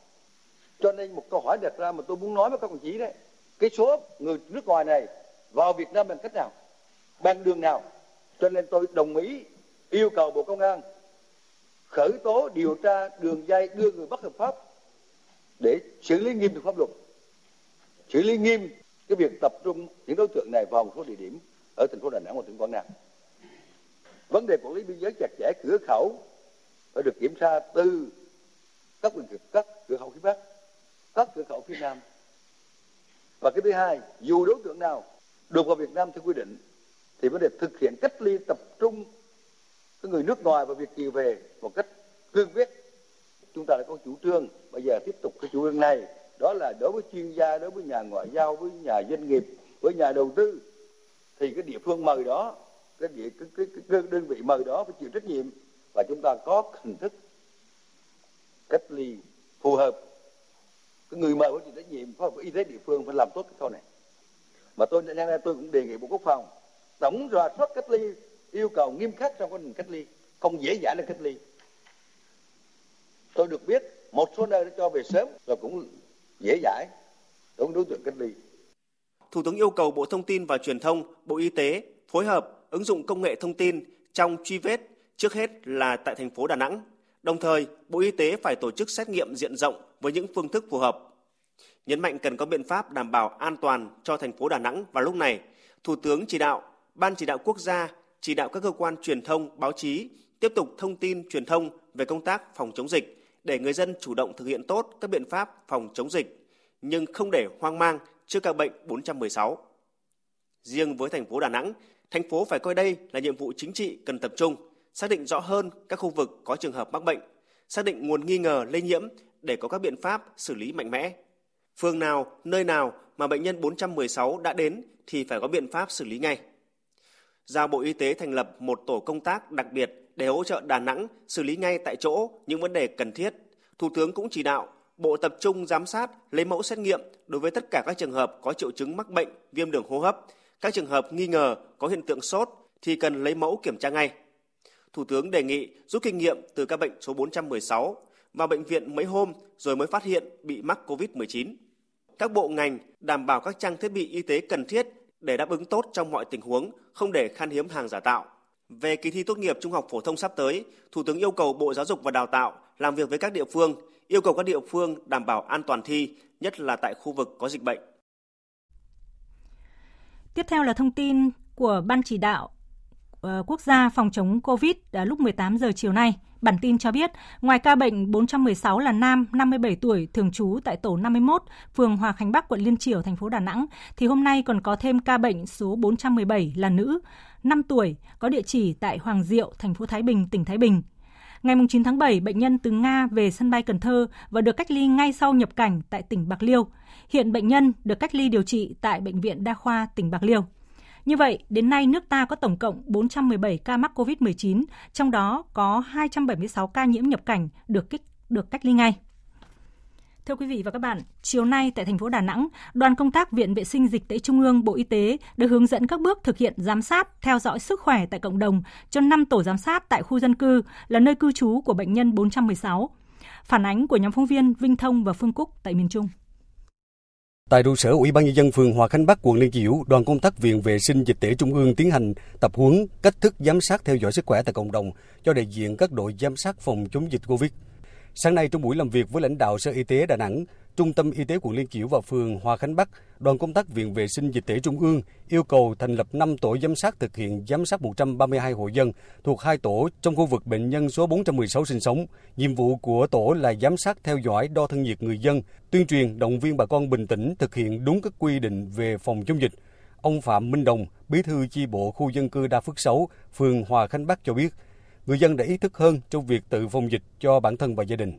Cho nên một câu hỏi đặt ra mà tôi muốn nói với các đồng chí đấy, cái số người nước ngoài này vào Việt Nam bằng cách nào, bằng đường nào. Cho nên tôi đồng ý yêu cầu Bộ Công an khởi tố, điều tra đường dây đưa người bất hợp pháp để xử lý nghiêm được pháp luật. Xử lý nghiêm cái việc tập trung những đối tượng này vào một số địa điểm ở thành phố Đà Nẵng và tỉnh Quảng Nam. Vấn đề quản lý biên giới chặt chẽ, cửa khẩu phải được kiểm tra từ các quyền các cửa khẩu phía bắc, các cửa khẩu phía nam. Và cái thứ hai, dù đối tượng nào được vào Việt Nam theo quy định, thì vấn đề thực hiện cách ly tập trung cái người nước ngoài và việc kiều về một cách cương quyết chúng ta đã có chủ trương. Bây giờ tiếp tục cái chủ trương này. Đó là đối với chuyên gia đối với nhà ngoại giao với nhà doanh nghiệp với nhà đầu tư thì cái địa phương mời đó cái địa cái, cái, cái, cái đơn vị mời đó phải chịu trách nhiệm. Và chúng ta có hình thức cách ly phù hợp. Cái người mời phải chịu trách nhiệm phối hợp với y tế địa phương phải làm tốt cái khâu này. Mà tôi đang đây tôi cũng đề nghị bộ quốc phòng tổng rà soát cách ly yêu cầu nghiêm khắc trong quá trình cách ly không dễ dãi là cách ly tôi được biết một số nơi đã cho về sớm và cũng dễ dãi đối với đối tượng cách ly Thủ tướng yêu cầu Bộ Thông tin và Truyền thông, Bộ Y tế phối hợp ứng dụng công nghệ thông tin trong truy vết trước hết là tại thành phố Đà Nẵng. Đồng thời, Bộ Y tế phải tổ chức xét nghiệm diện rộng với những phương thức phù hợp. Nhấn mạnh cần có biện pháp đảm bảo an toàn cho thành phố Đà Nẵng vào lúc này, Thủ tướng chỉ đạo Ban chỉ đạo quốc gia chỉ đạo các cơ quan truyền thông, báo chí tiếp tục thông tin truyền thông về công tác phòng chống dịch để người dân chủ động thực hiện tốt các biện pháp phòng chống dịch, nhưng không để hoang mang trước ca bệnh 416. Riêng với thành phố Đà Nẵng, thành phố phải coi đây là nhiệm vụ chính trị cần tập trung, xác định rõ hơn các khu vực có trường hợp mắc bệnh, xác định nguồn nghi ngờ lây nhiễm để có các biện pháp xử lý mạnh mẽ. Phương nào, nơi nào mà bệnh nhân 416 đã đến thì phải có biện pháp xử lý ngay giao Bộ Y tế thành lập một tổ công tác đặc biệt để hỗ trợ Đà Nẵng xử lý ngay tại chỗ những vấn đề cần thiết. Thủ tướng cũng chỉ đạo Bộ tập trung giám sát, lấy mẫu xét nghiệm đối với tất cả các trường hợp có triệu chứng mắc bệnh viêm đường hô hấp, các trường hợp nghi ngờ có hiện tượng sốt thì cần lấy mẫu kiểm tra ngay. Thủ tướng đề nghị rút kinh nghiệm từ các bệnh số 416 vào bệnh viện mấy hôm rồi mới phát hiện bị mắc COVID-19. Các bộ ngành đảm bảo các trang thiết bị y tế cần thiết để đáp ứng tốt trong mọi tình huống, không để khan hiếm hàng giả tạo. Về kỳ thi tốt nghiệp trung học phổ thông sắp tới, Thủ tướng yêu cầu Bộ Giáo dục và Đào tạo làm việc với các địa phương, yêu cầu các địa phương đảm bảo an toàn thi, nhất là tại khu vực có dịch bệnh. Tiếp theo là thông tin của Ban chỉ đạo Ờ, quốc gia phòng chống COVID à, lúc 18 giờ chiều nay. Bản tin cho biết, ngoài ca bệnh 416 là nam 57 tuổi thường trú tại tổ 51, phường Hòa Khánh Bắc, quận Liên Triểu, thành phố Đà Nẵng, thì hôm nay còn có thêm ca bệnh số 417 là nữ, 5 tuổi, có địa chỉ tại Hoàng Diệu, thành phố Thái Bình, tỉnh Thái Bình. Ngày 9 tháng 7, bệnh nhân từ Nga về sân bay Cần Thơ và được cách ly ngay sau nhập cảnh tại tỉnh Bạc Liêu. Hiện bệnh nhân được cách ly điều trị tại Bệnh viện Đa khoa tỉnh Bạc Liêu. Như vậy, đến nay nước ta có tổng cộng 417 ca mắc COVID-19, trong đó có 276 ca nhiễm nhập cảnh được kích được cách ly ngay. Thưa quý vị và các bạn, chiều nay tại thành phố Đà Nẵng, đoàn công tác Viện Vệ sinh Dịch tễ Trung ương Bộ Y tế đã hướng dẫn các bước thực hiện giám sát, theo dõi sức khỏe tại cộng đồng cho 5 tổ giám sát tại khu dân cư là nơi cư trú của bệnh nhân 416. Phản ánh của nhóm phóng viên Vinh Thông và Phương Cúc tại miền Trung. Tại trụ sở Ủy ban nhân dân phường Hòa Khánh Bắc, quận Liên Chiểu, đoàn công tác Viện Vệ sinh Dịch tễ Trung ương tiến hành tập huấn cách thức giám sát theo dõi sức khỏe tại cộng đồng cho đại diện các đội giám sát phòng chống dịch Covid. Sáng nay trong buổi làm việc với lãnh đạo Sở Y tế Đà Nẵng, Trung tâm Y tế quận Liên Chiểu và phường Hòa Khánh Bắc, đoàn công tác Viện Vệ sinh Dịch tễ Trung ương yêu cầu thành lập 5 tổ giám sát thực hiện giám sát 132 hộ dân thuộc hai tổ trong khu vực bệnh nhân số 416 sinh sống. Nhiệm vụ của tổ là giám sát theo dõi đo thân nhiệt người dân, tuyên truyền động viên bà con bình tĩnh thực hiện đúng các quy định về phòng chống dịch. Ông Phạm Minh Đồng, bí thư chi bộ khu dân cư Đa Phước 6, phường Hòa Khánh Bắc cho biết, người dân đã ý thức hơn trong việc tự phòng dịch cho bản thân và gia đình.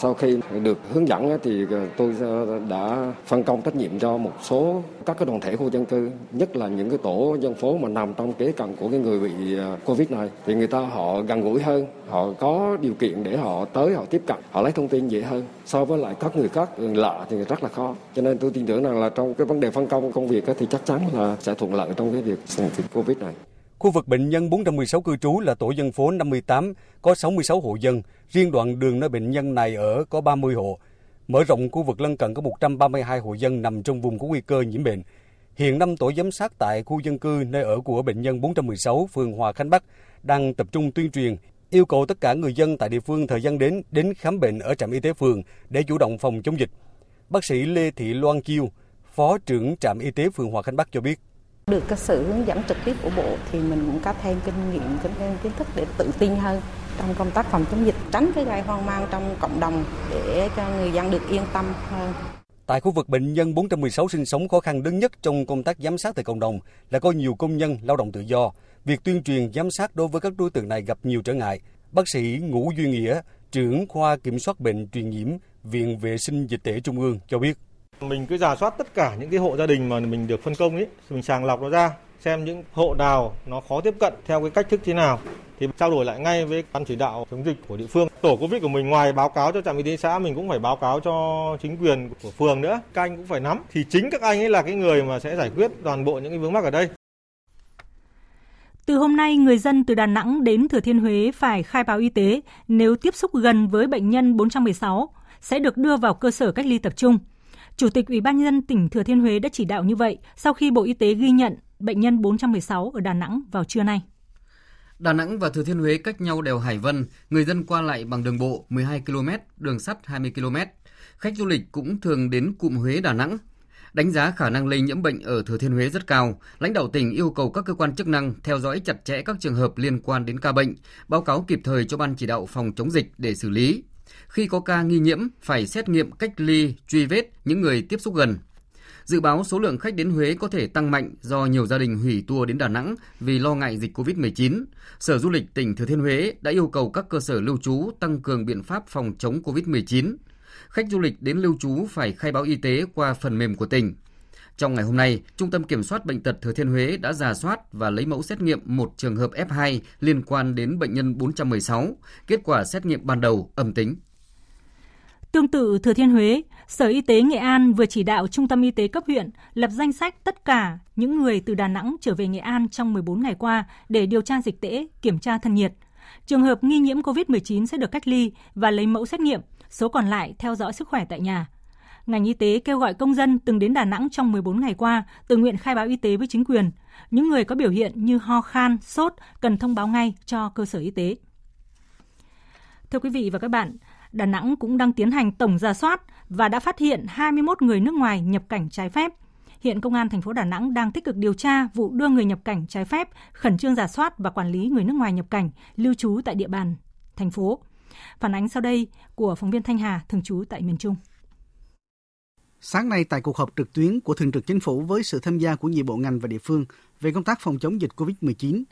Sau khi được hướng dẫn thì ờ, tôi ờ, đã phân công trách nhiệm cho một số các cái đoàn thể khu dân cư, nhất là những cái tổ dân phố mà nằm trong kế cận của cái người bị ờ, Covid này thì người ta họ gần gũi hơn, họ có điều kiện để họ tới họ tiếp cận, họ lấy thông tin dễ hơn so với lại các người khác người lạ thì rất là khó. Cho nên tôi tin tưởng rằng là trong cái vấn đề phân công công việc thì chắc chắn là sẽ thuận lợi trong cái việc phòng dịch Covid này. Khu vực bệnh nhân 416 cư trú là tổ dân phố 58, có 66 hộ dân. Riêng đoạn đường nơi bệnh nhân này ở có 30 hộ. Mở rộng khu vực lân cận có 132 hộ dân nằm trong vùng có nguy cơ nhiễm bệnh. Hiện 5 tổ giám sát tại khu dân cư nơi ở của bệnh nhân 416 phường Hòa Khánh Bắc đang tập trung tuyên truyền, yêu cầu tất cả người dân tại địa phương thời gian đến đến khám bệnh ở trạm y tế phường để chủ động phòng chống dịch. Bác sĩ Lê Thị Loan Chiêu, Phó trưởng trạm y tế phường Hòa Khánh Bắc cho biết. Được cái sự hướng dẫn trực tiếp của bộ thì mình cũng có thêm kinh nghiệm, kiến thức để tự tin hơn trong công tác phòng chống dịch, tránh cái gây hoang mang trong cộng đồng để cho người dân được yên tâm hơn. Tại khu vực bệnh nhân 416 sinh sống khó khăn lớn nhất trong công tác giám sát tại cộng đồng là có nhiều công nhân lao động tự do. Việc tuyên truyền giám sát đối với các đối tượng này gặp nhiều trở ngại. Bác sĩ Ngũ Duy Nghĩa, trưởng khoa kiểm soát bệnh truyền nhiễm, Viện Vệ sinh Dịch tễ Trung ương cho biết. Mình cứ giả soát tất cả những cái hộ gia đình mà mình được phân công ấy, mình sàng lọc nó ra, xem những hộ nào nó khó tiếp cận theo cái cách thức thế nào thì trao đổi lại ngay với ban chỉ đạo chống dịch của địa phương. Tổ Covid của mình ngoài báo cáo cho trạm y tế xã mình cũng phải báo cáo cho chính quyền của phường nữa. Các anh cũng phải nắm thì chính các anh ấy là cái người mà sẽ giải quyết toàn bộ những cái vướng mắc ở đây. Từ hôm nay, người dân từ Đà Nẵng đến Thừa Thiên Huế phải khai báo y tế nếu tiếp xúc gần với bệnh nhân 416 sẽ được đưa vào cơ sở cách ly tập trung. Chủ tịch Ủy ban nhân dân tỉnh Thừa Thiên Huế đã chỉ đạo như vậy sau khi Bộ Y tế ghi nhận bệnh nhân 416 ở Đà Nẵng vào trưa nay. Đà Nẵng và Thừa Thiên Huế cách nhau đèo Hải Vân, người dân qua lại bằng đường bộ 12 km, đường sắt 20 km. Khách du lịch cũng thường đến cụm Huế Đà Nẵng. Đánh giá khả năng lây nhiễm bệnh ở Thừa Thiên Huế rất cao, lãnh đạo tỉnh yêu cầu các cơ quan chức năng theo dõi chặt chẽ các trường hợp liên quan đến ca bệnh, báo cáo kịp thời cho ban chỉ đạo phòng chống dịch để xử lý. Khi có ca nghi nhiễm, phải xét nghiệm cách ly, truy vết những người tiếp xúc gần. Dự báo số lượng khách đến Huế có thể tăng mạnh do nhiều gia đình hủy tour đến Đà Nẵng vì lo ngại dịch COVID-19. Sở Du lịch tỉnh Thừa Thiên Huế đã yêu cầu các cơ sở lưu trú tăng cường biện pháp phòng chống COVID-19. Khách du lịch đến lưu trú phải khai báo y tế qua phần mềm của tỉnh. Trong ngày hôm nay, Trung tâm Kiểm soát Bệnh tật Thừa Thiên Huế đã giả soát và lấy mẫu xét nghiệm một trường hợp F2 liên quan đến bệnh nhân 416. Kết quả xét nghiệm ban đầu âm tính. Tương tự Thừa Thiên Huế, Sở Y tế Nghệ An vừa chỉ đạo Trung tâm Y tế cấp huyện lập danh sách tất cả những người từ Đà Nẵng trở về Nghệ An trong 14 ngày qua để điều tra dịch tễ, kiểm tra thân nhiệt. Trường hợp nghi nhiễm COVID-19 sẽ được cách ly và lấy mẫu xét nghiệm, số còn lại theo dõi sức khỏe tại nhà. Ngành y tế kêu gọi công dân từng đến Đà Nẵng trong 14 ngày qua tự nguyện khai báo y tế với chính quyền. Những người có biểu hiện như ho khan, sốt cần thông báo ngay cho cơ sở y tế. Thưa quý vị và các bạn, Đà Nẵng cũng đang tiến hành tổng ra soát và đã phát hiện 21 người nước ngoài nhập cảnh trái phép. Hiện Công an thành phố Đà Nẵng đang tích cực điều tra vụ đưa người nhập cảnh trái phép, khẩn trương giả soát và quản lý người nước ngoài nhập cảnh lưu trú tại địa bàn thành phố. Phản ánh sau đây của phóng viên Thanh Hà thường trú tại miền Trung. Sáng nay tại cuộc họp trực tuyến của Thường trực Chính phủ với sự tham gia của nhiều bộ ngành và địa phương về công tác phòng chống dịch COVID-19,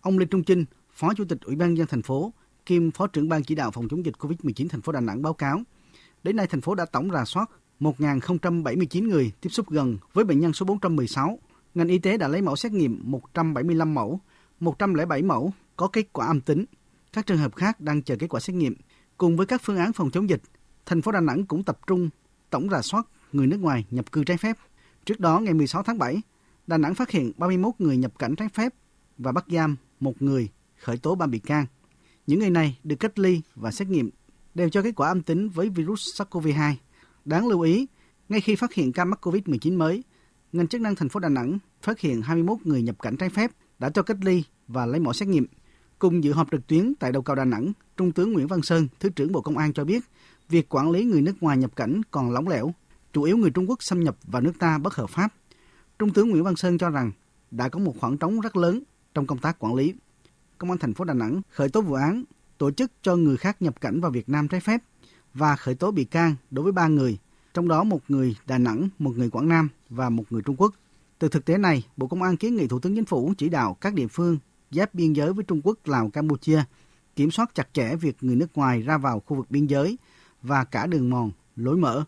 ông Lê Trung Chinh, Phó Chủ tịch Ủy ban dân thành phố, kiêm Phó trưởng ban chỉ đạo phòng chống dịch COVID-19 thành phố Đà Nẵng báo cáo, đến nay thành phố đã tổng rà soát 1.079 người tiếp xúc gần với bệnh nhân số 416. Ngành y tế đã lấy mẫu xét nghiệm 175 mẫu, 107 mẫu có kết quả âm tính. Các trường hợp khác đang chờ kết quả xét nghiệm. Cùng với các phương án phòng chống dịch, thành phố Đà Nẵng cũng tập trung tổng rà soát người nước ngoài nhập cư trái phép. Trước đó, ngày 16 tháng 7, Đà Nẵng phát hiện 31 người nhập cảnh trái phép và bắt giam một người, khởi tố ba bị can. Những người này được cách ly và xét nghiệm đều cho kết quả âm tính với virus SARS-CoV-2. Đáng lưu ý, ngay khi phát hiện ca mắc COVID-19 mới, ngành chức năng thành phố Đà Nẵng phát hiện 21 người nhập cảnh trái phép đã cho cách ly và lấy mẫu xét nghiệm. Cùng dự họp trực tuyến tại đầu cầu Đà Nẵng, Trung tướng Nguyễn Văn Sơn, Thứ trưởng Bộ Công an cho biết, việc quản lý người nước ngoài nhập cảnh còn lỏng lẻo, chủ yếu người Trung Quốc xâm nhập vào nước ta bất hợp pháp. Trung tướng Nguyễn Văn Sơn cho rằng đã có một khoảng trống rất lớn trong công tác quản lý. Công an thành phố Đà Nẵng khởi tố vụ án tổ chức cho người khác nhập cảnh vào Việt Nam trái phép và khởi tố bị can đối với ba người, trong đó một người Đà Nẵng, một người Quảng Nam và một người Trung Quốc. Từ thực tế này, Bộ Công an kiến nghị Thủ tướng Chính phủ chỉ đạo các địa phương giáp biên giới với Trung Quốc, Lào, Campuchia kiểm soát chặt chẽ việc người nước ngoài ra vào khu vực biên giới và cả đường mòn, lối mở.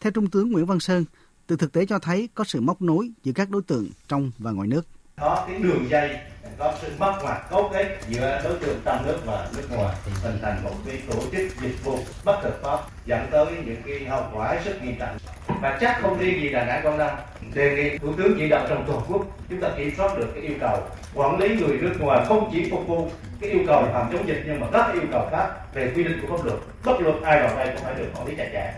Theo Trung tướng Nguyễn Văn Sơn, từ thực tế cho thấy có sự móc nối giữa các đối tượng trong và ngoài nước. Có cái đường dây, có sự móc hoạt cấu kết giữa đối tượng trong nước và nước ngoài thì hình thành một cái tổ chức dịch vụ bất hợp pháp, dẫn tới những cái hậu quả rất nghiêm trọng. Và chắc không riêng gì Đà Nẵng Quảng Nam đề nghị Thủ tướng chỉ đạo trong toàn quốc chúng ta kiểm soát được cái yêu cầu quản lý người nước ngoài không chỉ phục vụ cái yêu cầu phòng chống dịch nhưng mà các yêu cầu khác về quy định của pháp luật. Bất luật ai vào đây cũng phải được quản lý chặt chẽ.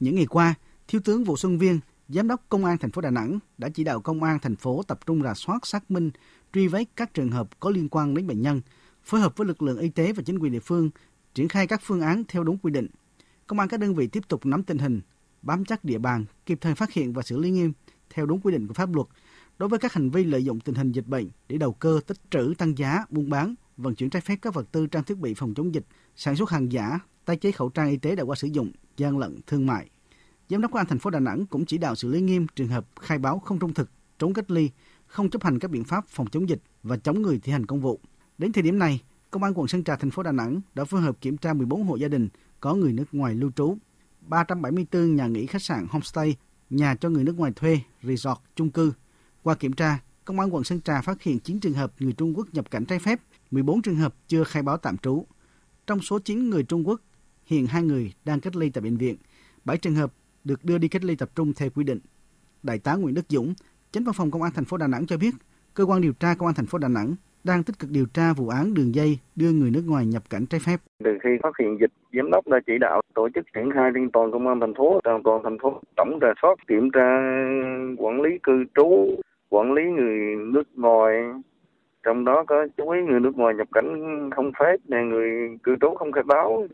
Những ngày qua, thiếu tướng vũ xuân viên, giám đốc công an thành phố đà nẵng đã chỉ đạo công an thành phố tập trung rà soát xác minh truy vết các trường hợp có liên quan đến bệnh nhân, phối hợp với lực lượng y tế và chính quyền địa phương triển khai các phương án theo đúng quy định. Công an các đơn vị tiếp tục nắm tình hình, bám chắc địa bàn, kịp thời phát hiện và xử lý nghiêm theo đúng quy định của pháp luật đối với các hành vi lợi dụng tình hình dịch bệnh để đầu cơ, tích trữ, tăng giá, buôn bán, vận chuyển trái phép các vật tư, trang thiết bị phòng chống dịch, sản xuất hàng giả, tái chế khẩu trang y tế đã qua sử dụng, gian lận thương mại. Giám đốc công an thành phố đà nẵng cũng chỉ đạo xử lý nghiêm trường hợp khai báo không trung thực, trốn cách ly không chấp hành các biện pháp phòng chống dịch và chống người thi hành công vụ đến thời điểm này công an quận sơn trà thành phố đà nẵng đã phối hợp kiểm tra 14 hộ gia đình có người nước ngoài lưu trú 374 nhà nghỉ khách sạn homestay nhà cho người nước ngoài thuê resort chung cư qua kiểm tra, Công an quận Sơn Trà phát hiện 9 trường hợp người Trung Quốc nhập cảnh trái phép, 14 trường hợp chưa khai báo tạm trú. Trong số 9 người Trung Quốc, hiện hai người đang cách ly tại bệnh viện, 7 trường hợp được đưa đi cách ly tập trung theo quy định. Đại tá Nguyễn Đức Dũng, Chánh văn phòng Công an thành phố Đà Nẵng cho biết, cơ quan điều tra Công an thành phố Đà Nẵng đang tích cực điều tra vụ án đường dây đưa người nước ngoài nhập cảnh trái phép. Từ khi phát hiện dịch, giám đốc đã chỉ đạo tổ chức triển khai trên toàn công an thành phố, toàn toàn thành phố tổng rà soát, kiểm tra quản lý cư trú, quản lý người nước ngoài trong đó có chú ý người nước ngoài nhập cảnh không phép người cư trú không khai báo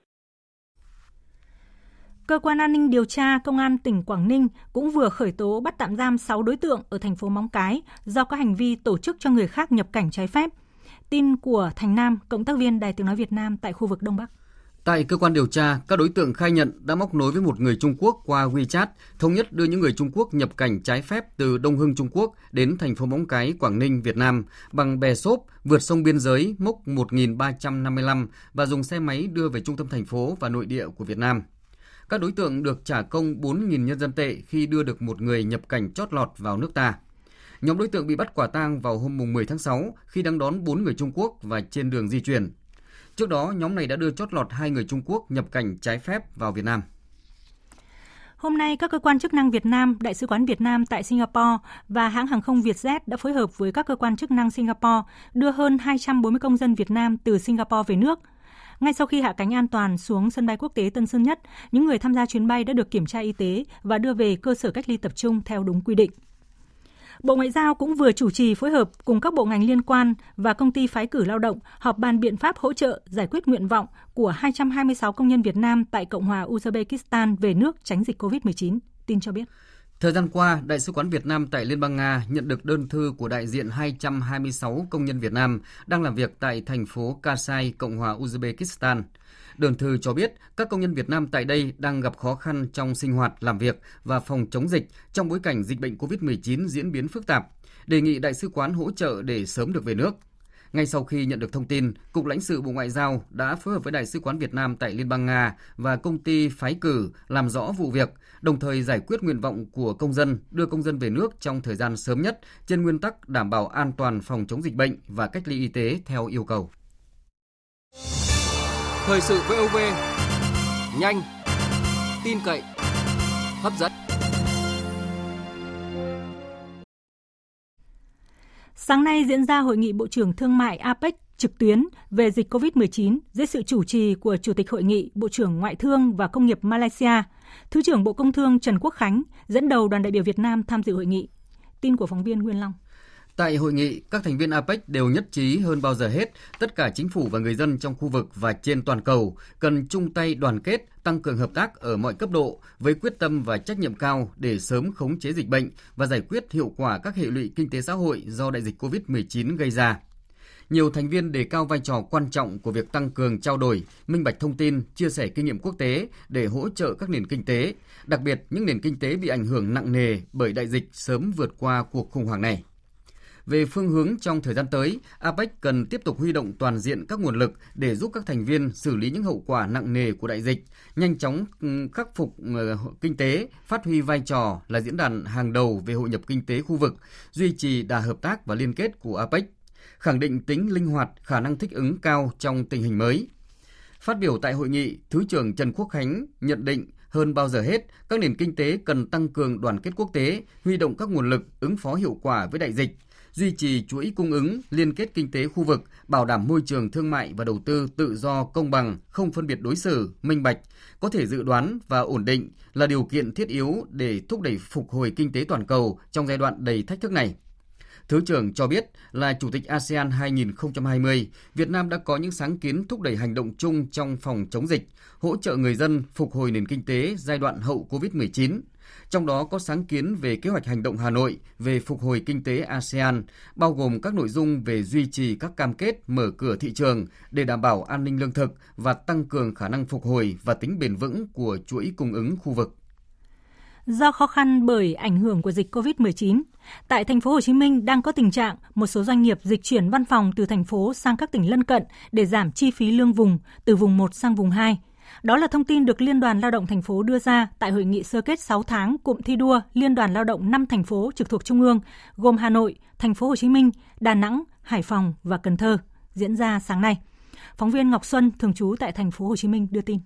Cơ quan an ninh điều tra Công an tỉnh Quảng Ninh cũng vừa khởi tố bắt tạm giam 6 đối tượng ở thành phố Móng Cái do có hành vi tổ chức cho người khác nhập cảnh trái phép. Tin của Thành Nam, cộng tác viên Đài Tiếng Nói Việt Nam tại khu vực Đông Bắc. Tại cơ quan điều tra, các đối tượng khai nhận đã móc nối với một người Trung Quốc qua WeChat, thống nhất đưa những người Trung Quốc nhập cảnh trái phép từ Đông Hưng Trung Quốc đến thành phố Móng Cái, Quảng Ninh, Việt Nam bằng bè xốp vượt sông biên giới mốc 1355 và dùng xe máy đưa về trung tâm thành phố và nội địa của Việt Nam. Các đối tượng được trả công 4.000 nhân dân tệ khi đưa được một người nhập cảnh chót lọt vào nước ta. Nhóm đối tượng bị bắt quả tang vào hôm 10 tháng 6 khi đang đón 4 người Trung Quốc và trên đường di chuyển. Trước đó, nhóm này đã đưa chót lọt hai người Trung Quốc nhập cảnh trái phép vào Việt Nam. Hôm nay, các cơ quan chức năng Việt Nam, Đại sứ quán Việt Nam tại Singapore và hãng hàng không Vietjet đã phối hợp với các cơ quan chức năng Singapore đưa hơn 240 công dân Việt Nam từ Singapore về nước. Ngay sau khi hạ cánh an toàn xuống sân bay quốc tế Tân Sơn Nhất, những người tham gia chuyến bay đã được kiểm tra y tế và đưa về cơ sở cách ly tập trung theo đúng quy định. Bộ Ngoại giao cũng vừa chủ trì phối hợp cùng các bộ ngành liên quan và công ty phái cử lao động họp bàn biện pháp hỗ trợ giải quyết nguyện vọng của 226 công nhân Việt Nam tại Cộng hòa Uzbekistan về nước tránh dịch COVID-19. Tin cho biết. Thời gian qua, Đại sứ quán Việt Nam tại Liên bang Nga nhận được đơn thư của đại diện 226 công nhân Việt Nam đang làm việc tại thành phố Kasai, Cộng hòa Uzbekistan. Đơn thư cho biết các công nhân Việt Nam tại đây đang gặp khó khăn trong sinh hoạt, làm việc và phòng chống dịch trong bối cảnh dịch bệnh COVID-19 diễn biến phức tạp, đề nghị đại sứ quán hỗ trợ để sớm được về nước. Ngay sau khi nhận được thông tin, Cục lãnh sự Bộ Ngoại giao đã phối hợp với Đại sứ quán Việt Nam tại Liên bang Nga và công ty phái cử làm rõ vụ việc, đồng thời giải quyết nguyện vọng của công dân đưa công dân về nước trong thời gian sớm nhất trên nguyên tắc đảm bảo an toàn phòng chống dịch bệnh và cách ly y tế theo yêu cầu. Thời sự VOV nhanh, tin cậy, hấp dẫn. Sáng nay diễn ra hội nghị Bộ trưởng Thương mại APEC trực tuyến về dịch COVID-19 dưới sự chủ trì của Chủ tịch Hội nghị Bộ trưởng Ngoại thương và Công nghiệp Malaysia, Thứ trưởng Bộ Công Thương Trần Quốc Khánh dẫn đầu đoàn đại biểu Việt Nam tham dự hội nghị. Tin của phóng viên Nguyên Long. Tại hội nghị, các thành viên APEC đều nhất trí hơn bao giờ hết, tất cả chính phủ và người dân trong khu vực và trên toàn cầu cần chung tay đoàn kết, tăng cường hợp tác ở mọi cấp độ với quyết tâm và trách nhiệm cao để sớm khống chế dịch bệnh và giải quyết hiệu quả các hệ lụy kinh tế xã hội do đại dịch COVID-19 gây ra. Nhiều thành viên đề cao vai trò quan trọng của việc tăng cường trao đổi, minh bạch thông tin, chia sẻ kinh nghiệm quốc tế để hỗ trợ các nền kinh tế, đặc biệt những nền kinh tế bị ảnh hưởng nặng nề bởi đại dịch sớm vượt qua cuộc khủng hoảng này. Về phương hướng trong thời gian tới, APEC cần tiếp tục huy động toàn diện các nguồn lực để giúp các thành viên xử lý những hậu quả nặng nề của đại dịch, nhanh chóng ừ, khắc phục ờ, kinh tế, phát huy vai trò là diễn đàn hàng đầu về hội nhập kinh tế khu vực, duy trì đà hợp tác và liên kết của APEC, khẳng định tính linh hoạt, khả năng thích ứng cao trong tình hình mới. Phát biểu tại hội nghị, Thứ trưởng Trần Quốc Khánh nhận định hơn bao giờ hết, các nền kinh tế cần tăng cường đoàn kết quốc tế, huy động các nguồn lực ứng phó hiệu quả với đại dịch, duy trì chuỗi cung ứng, liên kết kinh tế khu vực, bảo đảm môi trường thương mại và đầu tư tự do, công bằng, không phân biệt đối xử, minh bạch, có thể dự đoán và ổn định là điều kiện thiết yếu để thúc đẩy phục hồi kinh tế toàn cầu trong giai đoạn đầy thách thức này. Thứ trưởng cho biết là Chủ tịch ASEAN 2020, Việt Nam đã có những sáng kiến thúc đẩy hành động chung trong phòng chống dịch, hỗ trợ người dân phục hồi nền kinh tế giai đoạn hậu COVID-19 trong đó có sáng kiến về kế hoạch hành động Hà Nội về phục hồi kinh tế ASEAN, bao gồm các nội dung về duy trì các cam kết mở cửa thị trường để đảm bảo an ninh lương thực và tăng cường khả năng phục hồi và tính bền vững của chuỗi cung ứng khu vực. Do khó khăn bởi ảnh hưởng của dịch COVID-19, tại thành phố Hồ Chí Minh đang có tình trạng một số doanh nghiệp dịch chuyển văn phòng từ thành phố sang các tỉnh lân cận để giảm chi phí lương vùng từ vùng 1 sang vùng 2. Đó là thông tin được Liên đoàn Lao động thành phố đưa ra tại hội nghị sơ kết 6 tháng cụm thi đua Liên đoàn Lao động 5 thành phố trực thuộc Trung ương gồm Hà Nội, Thành phố Hồ Chí Minh, Đà Nẵng, Hải Phòng và Cần Thơ diễn ra sáng nay. Phóng viên Ngọc Xuân thường trú tại Thành phố Hồ Chí Minh đưa tin.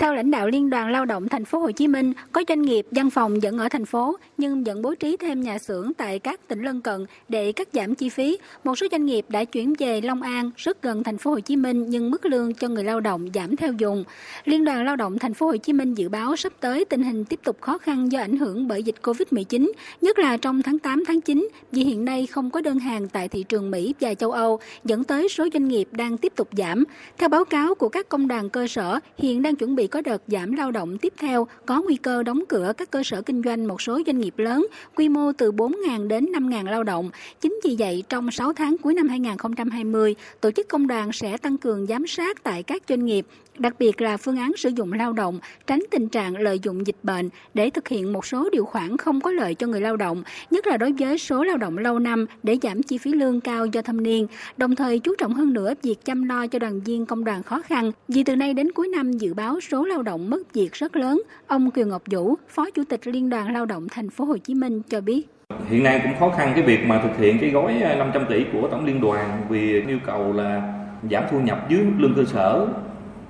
Theo lãnh đạo Liên đoàn Lao động Thành phố Hồ Chí Minh, có doanh nghiệp văn phòng vẫn ở thành phố nhưng vẫn bố trí thêm nhà xưởng tại các tỉnh lân cận để cắt giảm chi phí. Một số doanh nghiệp đã chuyển về Long An, rất gần Thành phố Hồ Chí Minh nhưng mức lương cho người lao động giảm theo dùng. Liên đoàn Lao động Thành phố Hồ Chí Minh dự báo sắp tới tình hình tiếp tục khó khăn do ảnh hưởng bởi dịch Covid-19, nhất là trong tháng 8 tháng 9 vì hiện nay không có đơn hàng tại thị trường Mỹ và châu Âu, dẫn tới số doanh nghiệp đang tiếp tục giảm. Theo báo cáo của các công đoàn cơ sở, hiện đang chuẩn bị có đợt giảm lao động tiếp theo, có nguy cơ đóng cửa các cơ sở kinh doanh một số doanh nghiệp lớn, quy mô từ 4.000 đến 5.000 lao động. Chính vì vậy, trong 6 tháng cuối năm 2020, tổ chức công đoàn sẽ tăng cường giám sát tại các doanh nghiệp, đặc biệt là phương án sử dụng lao động, tránh tình trạng lợi dụng dịch bệnh để thực hiện một số điều khoản không có lợi cho người lao động, nhất là đối với số lao động lâu năm để giảm chi phí lương cao do thâm niên, đồng thời chú trọng hơn nữa việc chăm lo cho đoàn viên công đoàn khó khăn. Vì từ nay đến cuối năm dự báo số lao động mất việc rất lớn, ông Kiều Ngọc Vũ, Phó Chủ tịch Liên đoàn Lao động Thành phố Hồ Chí Minh cho biết. Hiện nay cũng khó khăn cái việc mà thực hiện cái gói à, 500 tỷ của tổng liên đoàn vì yêu cầu là giảm thu nhập dưới mức lương cơ sở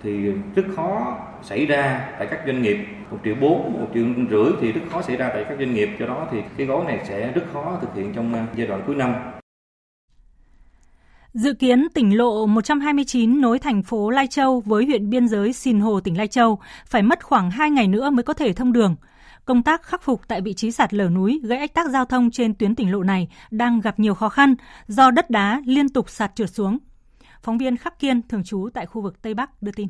thì rất khó xảy ra tại các doanh nghiệp một triệu bốn, một triệu rưỡi thì rất khó xảy ra tại các doanh nghiệp do đó thì cái gói này sẽ rất khó thực hiện trong à, giai đoạn cuối năm Dự kiến tỉnh lộ 129 nối thành phố Lai Châu với huyện biên giới Sìn Hồ, tỉnh Lai Châu phải mất khoảng 2 ngày nữa mới có thể thông đường. Công tác khắc phục tại vị trí sạt lở núi gây ách tắc giao thông trên tuyến tỉnh lộ này đang gặp nhiều khó khăn do đất đá liên tục sạt trượt xuống. Phóng viên Khắc Kiên thường trú tại khu vực Tây Bắc đưa tin.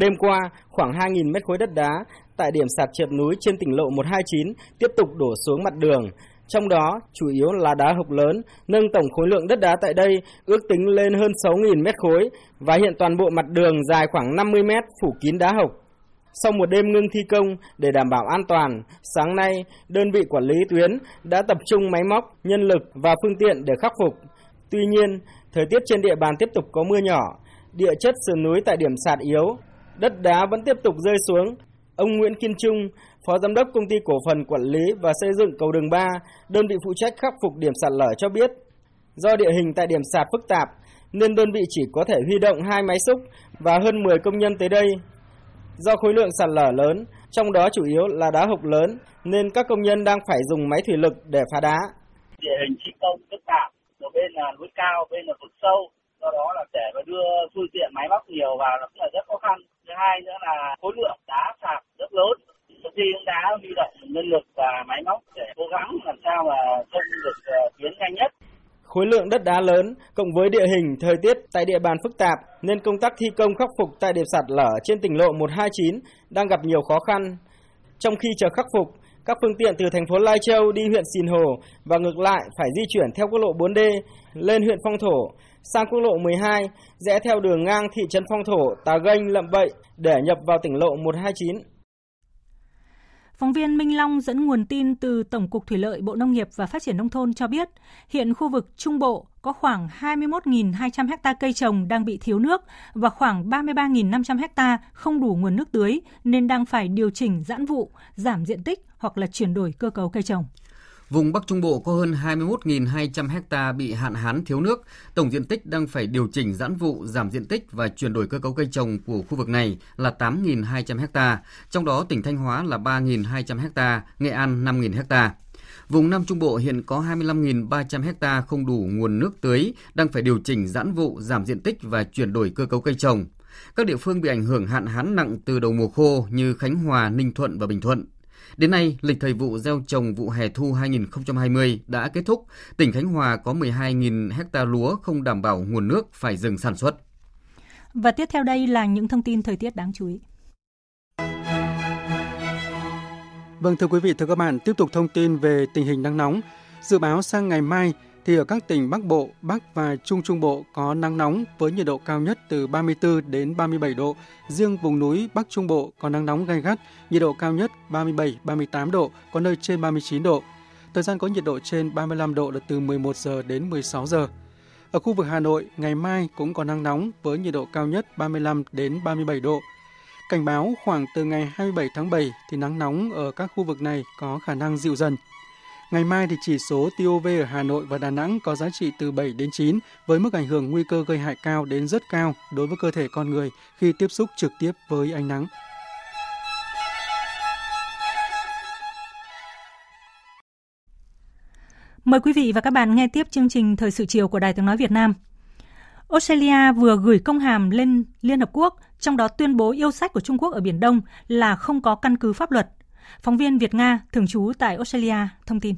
Đêm qua, khoảng 2.000 mét khối đất đá tại điểm sạt trượt núi trên tỉnh lộ 129 tiếp tục đổ xuống mặt đường. Trong đó, chủ yếu là đá hộc lớn, nâng tổng khối lượng đất đá tại đây ước tính lên hơn 6.000 mét khối và hiện toàn bộ mặt đường dài khoảng 50 mét phủ kín đá hộc. Sau một đêm ngưng thi công để đảm bảo an toàn, sáng nay, đơn vị quản lý tuyến đã tập trung máy móc, nhân lực và phương tiện để khắc phục. Tuy nhiên, thời tiết trên địa bàn tiếp tục có mưa nhỏ, địa chất sườn núi tại điểm sạt yếu, đất đá vẫn tiếp tục rơi xuống. Ông Nguyễn Kiên Trung, Phó Giám đốc Công ty Cổ phần Quản lý và Xây dựng Cầu Đường 3, đơn vị phụ trách khắc phục điểm sạt lở cho biết, do địa hình tại điểm sạt phức tạp, nên đơn vị chỉ có thể huy động hai máy xúc và hơn 10 công nhân tới đây. Do khối lượng sạt lở lớn, trong đó chủ yếu là đá hộc lớn, nên các công nhân đang phải dùng máy thủy lực để phá đá. Địa hình thi công phức tạp, bên là núi cao, bên là vực sâu, do đó là để mà đưa phương tiện máy móc nhiều vào là cũng là rất khó khăn. Thứ hai nữa là khối lượng đá sạt rất lớn, công ty cũng đã huy động nhân lực và máy móc để cố gắng làm sao mà thông được ờ, tuyến nhanh nhất. Khối lượng đất đá lớn cộng với địa hình, thời tiết tại địa bàn phức tạp nên công tác thi công khắc phục tại điểm sạt lở trên tỉnh lộ 129 đang gặp nhiều khó khăn. Trong khi chờ khắc phục, các phương tiện từ thành phố Lai Châu đi huyện Sìn Hồ và ngược lại phải di chuyển theo quốc lộ 4D lên huyện Phong Thổ, sang quốc lộ 12, rẽ theo đường ngang thị trấn Phong Thổ, Tà Ganh, Lậm Bậy để nhập vào tỉnh lộ 129. Phóng viên Minh Long dẫn nguồn tin từ Tổng cục Thủy lợi Bộ Nông nghiệp và Phát triển Nông thôn cho biết, hiện khu vực Trung Bộ có khoảng 21.200 ha cây trồng đang bị thiếu nước và khoảng 33.500 ha không đủ nguồn nước tưới nên đang phải điều chỉnh giãn vụ, giảm diện tích hoặc là chuyển đổi cơ cấu cây trồng. Vùng Bắc Trung Bộ có hơn 21.200 ha bị hạn hán thiếu nước, tổng diện tích đang phải điều chỉnh giãn vụ, giảm diện tích và chuyển đổi cơ cấu cây trồng của khu vực này là 8.200 ha, trong đó tỉnh Thanh Hóa là 3.200 ha, Nghệ An 5.000 ha. Vùng Nam Trung Bộ hiện có 25.300 ha không đủ nguồn nước tưới, đang phải điều chỉnh giãn vụ, giảm diện tích và chuyển đổi cơ cấu cây trồng. Các địa phương bị ảnh hưởng hạn hán nặng từ đầu mùa khô như Khánh Hòa, Ninh Thuận và Bình Thuận. Đến nay, lịch thời vụ gieo trồng vụ hè thu 2020 đã kết thúc. Tỉnh Khánh Hòa có 12.000 hecta lúa không đảm bảo nguồn nước phải dừng sản xuất. Và tiếp theo đây là những thông tin thời tiết đáng chú ý. Vâng thưa quý vị, thưa các bạn, tiếp tục thông tin về tình hình nắng nóng. Dự báo sang ngày mai thì ở các tỉnh Bắc Bộ, Bắc và Trung Trung Bộ có nắng nóng với nhiệt độ cao nhất từ 34 đến 37 độ. Riêng vùng núi Bắc Trung Bộ có nắng nóng gai gắt, nhiệt độ cao nhất 37-38 độ, có nơi trên 39 độ. Thời gian có nhiệt độ trên 35 độ là từ 11 giờ đến 16 giờ. Ở khu vực Hà Nội, ngày mai cũng có nắng nóng với nhiệt độ cao nhất 35 đến 37 độ. Cảnh báo khoảng từ ngày 27 tháng 7 thì nắng nóng ở các khu vực này có khả năng dịu dần. Ngày mai thì chỉ số TOV ở Hà Nội và Đà Nẵng có giá trị từ 7 đến 9 với mức ảnh hưởng nguy cơ gây hại cao đến rất cao đối với cơ thể con người khi tiếp xúc trực tiếp với ánh nắng. Mời quý vị và các bạn nghe tiếp chương trình Thời sự chiều của Đài Tiếng Nói Việt Nam. Australia vừa gửi công hàm lên Liên Hợp Quốc, trong đó tuyên bố yêu sách của Trung Quốc ở Biển Đông là không có căn cứ pháp luật. Phóng viên Việt Nga, thường trú tại Australia, thông tin.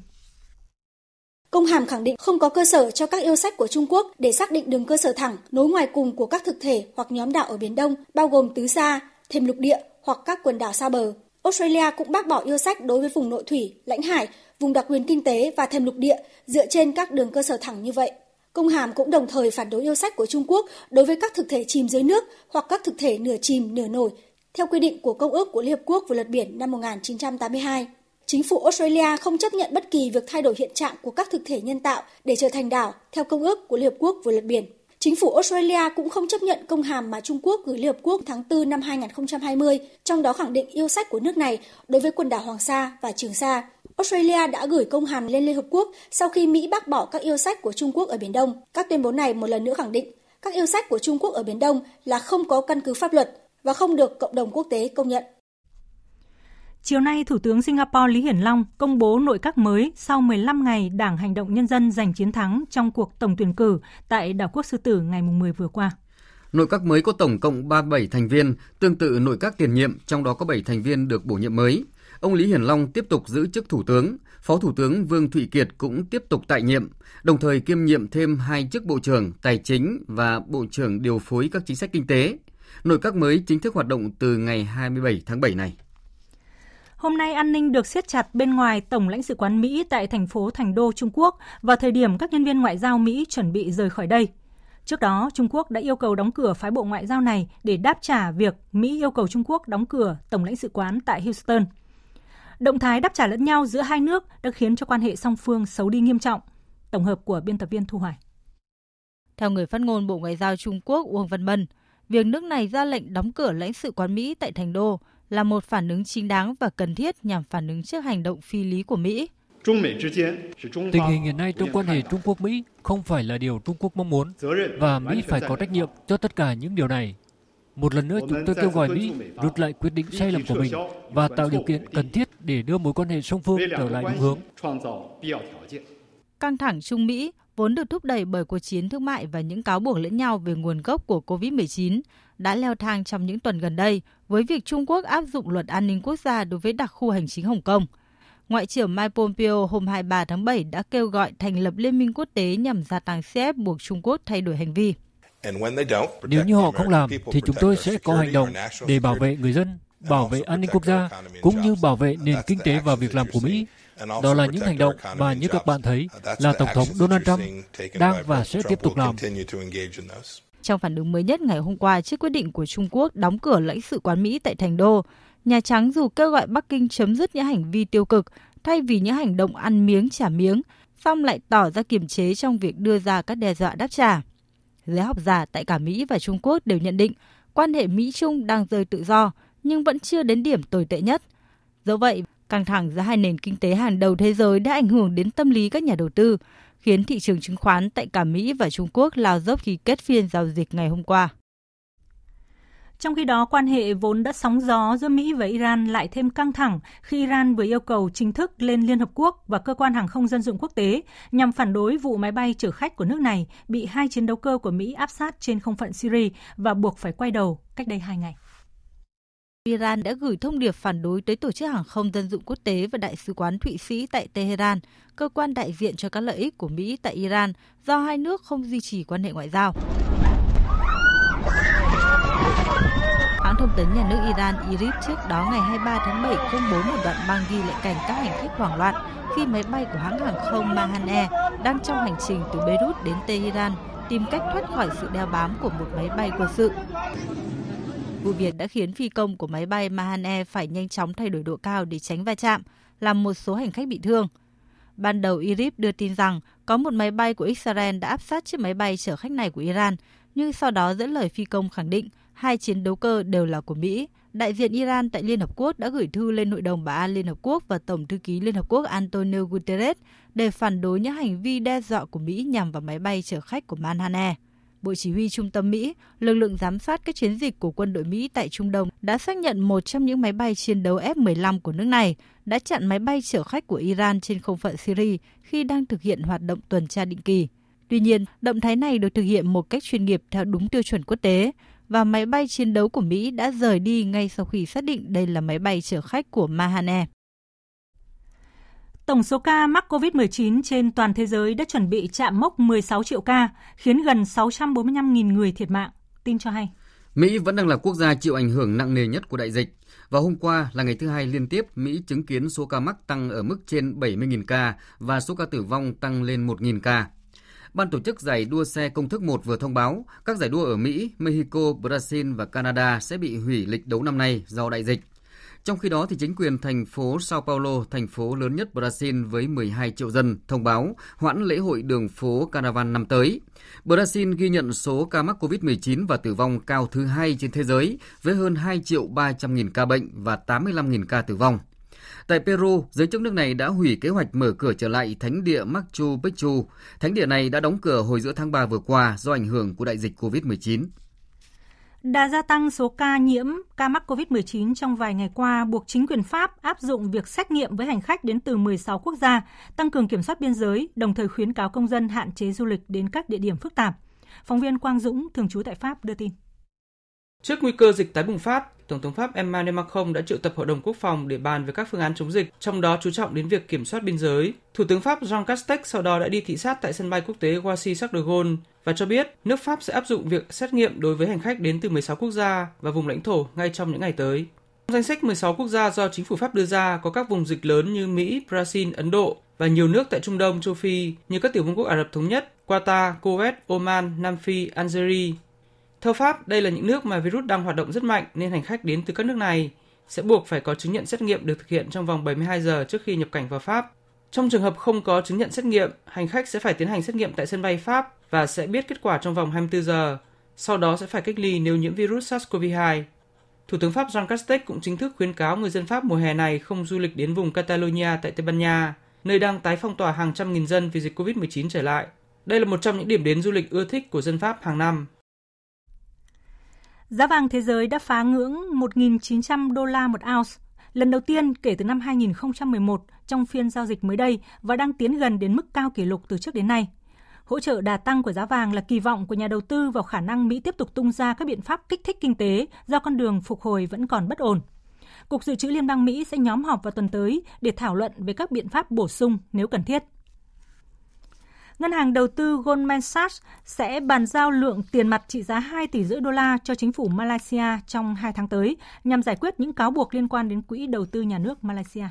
Công hàm khẳng định không có cơ sở cho các yêu sách của Trung Quốc để xác định đường cơ sở thẳng nối ngoài cùng của các thực thể hoặc nhóm đảo ở Biển Đông, bao gồm tứ xa, thềm lục địa hoặc các quần đảo xa bờ. Australia cũng bác bỏ yêu sách đối với vùng nội thủy, lãnh hải, vùng đặc quyền kinh tế và thềm lục địa dựa trên các đường cơ sở thẳng như vậy. Công hàm cũng đồng thời phản đối yêu sách của Trung Quốc đối với các thực thể chìm dưới nước hoặc các thực thể nửa chìm nửa nổi, theo quy định của Công ước của Liên Hợp Quốc về luật biển năm 1982. Chính phủ Australia không chấp nhận bất kỳ việc thay đổi hiện trạng của các thực thể nhân tạo để trở thành đảo theo Công ước của Liên Hợp Quốc về luật biển. Chính phủ Australia cũng không chấp nhận công hàm mà Trung Quốc gửi Liên Hợp Quốc tháng 4 năm 2020, trong đó khẳng định yêu sách của nước này đối với quần đảo Hoàng Sa và Trường Sa. Australia đã gửi công hàm lên Liên Hợp Quốc sau khi Mỹ bác bỏ các yêu sách của Trung Quốc ở Biển Đông. Các tuyên bố này một lần nữa khẳng định các yêu sách của Trung Quốc ở Biển Đông là không có căn cứ pháp luật và không được cộng đồng quốc tế công nhận. Chiều nay, Thủ tướng Singapore Lý Hiển Long công bố nội các mới sau 15 ngày Đảng Hành động Nhân dân giành chiến thắng trong cuộc tổng tuyển cử tại đảo quốc Sư Tử ngày 10 vừa qua. Nội các mới có tổng cộng 37 thành viên, tương tự nội các tiền nhiệm, trong đó có 7 thành viên được bổ nhiệm mới. Ông Lý Hiển Long tiếp tục giữ chức Thủ tướng, Phó Thủ tướng Vương Thụy Kiệt cũng tiếp tục tại nhiệm, đồng thời kiêm nhiệm thêm hai chức Bộ trưởng Tài chính và Bộ trưởng điều phối các chính sách kinh tế. Nội các mới chính thức hoạt động từ ngày 27 tháng 7 này. Hôm nay an ninh được siết chặt bên ngoài Tổng lãnh sự quán Mỹ tại thành phố Thành Đô, Trung Quốc vào thời điểm các nhân viên ngoại giao Mỹ chuẩn bị rời khỏi đây. Trước đó, Trung Quốc đã yêu cầu đóng cửa phái bộ ngoại giao này để đáp trả việc Mỹ yêu cầu Trung Quốc đóng cửa Tổng lãnh sự quán tại Houston. Động thái đáp trả lẫn nhau giữa hai nước đã khiến cho quan hệ song phương xấu đi nghiêm trọng. Tổng hợp của biên tập viên Thu Hoài. Theo người phát ngôn Bộ Ngoại giao Trung Quốc Uông Văn Bân, việc nước này ra lệnh đóng cửa lãnh sự quán Mỹ tại Thành Đô là một phản ứng chính đáng và cần thiết nhằm phản ứng trước hành động phi lý của Mỹ. Tình hình hiện nay trong quan hệ Trung Quốc-Mỹ không phải là điều Trung Quốc mong muốn và Mỹ phải có trách nhiệm cho tất cả những điều này. Một lần nữa chúng tôi kêu gọi Mỹ rút lại quyết định sai lầm của mình và tạo điều kiện cần thiết để đưa mối quan hệ song phương trở lại đúng hướng. Căng thẳng Trung Mỹ vốn được thúc đẩy bởi cuộc chiến thương mại và những cáo buộc lẫn nhau về nguồn gốc của COVID-19 đã leo thang trong những tuần gần đây với việc Trung Quốc áp dụng luật an ninh quốc gia đối với đặc khu hành chính Hồng Kông. Ngoại trưởng Mike Pompeo hôm 23 tháng 7 đã kêu gọi thành lập liên minh quốc tế nhằm gia tăng sức ép buộc Trung Quốc thay đổi hành vi. Nếu như họ không làm, thì chúng tôi sẽ có hành động để bảo vệ người dân, bảo vệ an ninh quốc gia, cũng như bảo vệ nền kinh tế và việc làm của Mỹ. Đó là những hành động mà như các bạn thấy là Tổng thống Donald Trump đang và sẽ tiếp tục làm. Trong phản ứng mới nhất ngày hôm qua trước quyết định của Trung Quốc đóng cửa lãnh sự quán Mỹ tại Thành Đô, Nhà Trắng dù kêu gọi Bắc Kinh chấm dứt những hành vi tiêu cực thay vì những hành động ăn miếng trả miếng, song lại tỏ ra kiềm chế trong việc đưa ra các đe dọa đáp trả. Giới học giả tại cả Mỹ và Trung Quốc đều nhận định quan hệ Mỹ-Trung đang rơi tự do nhưng vẫn chưa đến điểm tồi tệ nhất. Do vậy, căng thẳng giữa hai nền kinh tế hàng đầu thế giới đã ảnh hưởng đến tâm lý các nhà đầu tư, khiến thị trường chứng khoán tại cả Mỹ và Trung Quốc lao dốc khi kết phiên giao dịch ngày hôm qua. Trong khi đó, quan hệ vốn đã sóng gió giữa Mỹ và Iran lại thêm căng thẳng khi Iran vừa yêu cầu chính thức lên Liên Hợp Quốc và Cơ quan Hàng không Dân dụng Quốc tế nhằm phản đối vụ máy bay chở khách của nước này bị hai chiến đấu cơ của Mỹ áp sát trên không phận Syria và buộc phải quay đầu cách đây hai ngày. Iran đã gửi thông điệp phản đối tới Tổ chức Hàng không Dân dụng Quốc tế và Đại sứ quán Thụy Sĩ tại Tehran, cơ quan đại diện cho các lợi ích của Mỹ tại Iran do hai nước không duy trì quan hệ ngoại giao. Hãng thông tấn nhà nước Iran IRIB trước đó ngày 23 tháng 7 công bố một đoạn băng ghi lại cảnh các hành khách hoảng loạn khi máy bay của hãng hàng không Mahan Air đang trong hành trình từ Beirut đến Tehran tìm cách thoát khỏi sự đeo bám của một máy bay quân sự. Vụ việc đã khiến phi công của máy bay Mahan Air phải nhanh chóng thay đổi độ cao để tránh va chạm, làm một số hành khách bị thương. Ban đầu IRIB đưa tin rằng có một máy bay của Israel đã áp sát chiếc máy bay chở khách này của Iran, nhưng sau đó dẫn lời phi công khẳng định hai chiến đấu cơ đều là của Mỹ. Đại diện Iran tại Liên Hợp Quốc đã gửi thư lên Hội đồng Bảo an Liên Hợp Quốc và Tổng thư ký Liên Hợp Quốc Antonio Guterres để phản đối những hành vi đe dọa của Mỹ nhằm vào máy bay chở khách của Manhattan Air. Bộ Chỉ huy Trung tâm Mỹ, lực lượng giám sát các chiến dịch của quân đội Mỹ tại Trung Đông đã xác nhận một trong những máy bay chiến đấu F-15 của nước này đã chặn máy bay chở khách của Iran trên không phận Syria khi đang thực hiện hoạt động tuần tra định kỳ. Tuy nhiên, động thái này được thực hiện một cách chuyên nghiệp theo đúng tiêu chuẩn quốc tế và máy bay chiến đấu của Mỹ đã rời đi ngay sau khi xác định đây là máy bay chở khách của Mahane. Tổng số ca mắc COVID-19 trên toàn thế giới đã chuẩn bị chạm mốc 16 triệu ca, khiến gần 645.000 người thiệt mạng. Tin cho hay. Mỹ vẫn đang là quốc gia chịu ảnh hưởng nặng nề nhất của đại dịch. Và hôm qua là ngày thứ hai liên tiếp Mỹ chứng kiến số ca mắc tăng ở mức trên 70.000 ca và số ca tử vong tăng lên 1.000 ca. Ban tổ chức giải đua xe công thức 1 vừa thông báo các giải đua ở Mỹ, Mexico, Brazil và Canada sẽ bị hủy lịch đấu năm nay do đại dịch. Trong khi đó, thì chính quyền thành phố Sao Paulo, thành phố lớn nhất Brazil với 12 triệu dân, thông báo hoãn lễ hội đường phố Caravan năm tới. Brazil ghi nhận số ca mắc COVID-19 và tử vong cao thứ hai trên thế giới với hơn 2 triệu 300 nghìn ca bệnh và 85 nghìn ca tử vong. Tại Peru, giới chức nước này đã hủy kế hoạch mở cửa trở lại thánh địa Machu Picchu. Thánh địa này đã đóng cửa hồi giữa tháng 3 vừa qua do ảnh hưởng của đại dịch COVID-19. Đà gia tăng số ca nhiễm, ca mắc COVID-19 trong vài ngày qua buộc chính quyền Pháp áp dụng việc xét nghiệm với hành khách đến từ 16 quốc gia, tăng cường kiểm soát biên giới, đồng thời khuyến cáo công dân hạn chế du lịch đến các địa điểm phức tạp. Phóng viên Quang Dũng, thường trú tại Pháp, đưa tin. Trước nguy cơ dịch tái bùng phát, Tổng thống Pháp Emmanuel Macron đã triệu tập Hội đồng Quốc phòng để bàn về các phương án chống dịch, trong đó chú trọng đến việc kiểm soát biên giới. Thủ tướng Pháp Jean Castex sau đó đã đi thị sát tại sân bay quốc tế Roissy-Charles de Gaulle và cho biết nước Pháp sẽ áp dụng việc xét nghiệm đối với hành khách đến từ 16 quốc gia và vùng lãnh thổ ngay trong những ngày tới. Trong danh sách 16 quốc gia do chính phủ Pháp đưa ra có các vùng dịch lớn như Mỹ, Brazil, Ấn Độ và nhiều nước tại Trung Đông, châu Phi như các tiểu vương quốc Ả Rập Thống Nhất, Qatar, Kuwait, Oman, Nam Phi, Algeria. Theo Pháp, đây là những nước mà virus đang hoạt động rất mạnh nên hành khách đến từ các nước này sẽ buộc phải có chứng nhận xét nghiệm được thực hiện trong vòng 72 giờ trước khi nhập cảnh vào Pháp. Trong trường hợp không có chứng nhận xét nghiệm, hành khách sẽ phải tiến hành xét nghiệm tại sân bay Pháp và sẽ biết kết quả trong vòng 24 giờ. Sau đó sẽ phải cách ly nếu nhiễm virus SARS-CoV-2. Thủ tướng Pháp Jean Castex cũng chính thức khuyến cáo người dân Pháp mùa hè này không du lịch đến vùng Catalonia tại Tây Ban Nha, nơi đang tái phong tỏa hàng trăm nghìn dân vì dịch COVID-19 trở lại. Đây là một trong những điểm đến du lịch ưa thích của dân Pháp hàng năm. Giá vàng thế giới đã phá ngưỡng 1.900 đô la một ounce, lần đầu tiên kể từ năm 2011 trong phiên giao dịch mới đây và đang tiến gần đến mức cao kỷ lục từ trước đến nay. Hỗ trợ đà tăng của giá vàng là kỳ vọng của nhà đầu tư vào khả năng Mỹ tiếp tục tung ra các biện pháp kích thích kinh tế do con đường phục hồi vẫn còn bất ổn. Cục Dự trữ Liên bang Mỹ sẽ nhóm họp vào tuần tới để thảo luận về các biện pháp bổ sung nếu cần thiết. Ngân hàng đầu tư Goldman Sachs sẽ bàn giao lượng tiền mặt trị giá 2 tỷ rưỡi đô la cho chính phủ Malaysia trong 2 tháng tới nhằm giải quyết những cáo buộc liên quan đến quỹ đầu tư nhà nước Malaysia.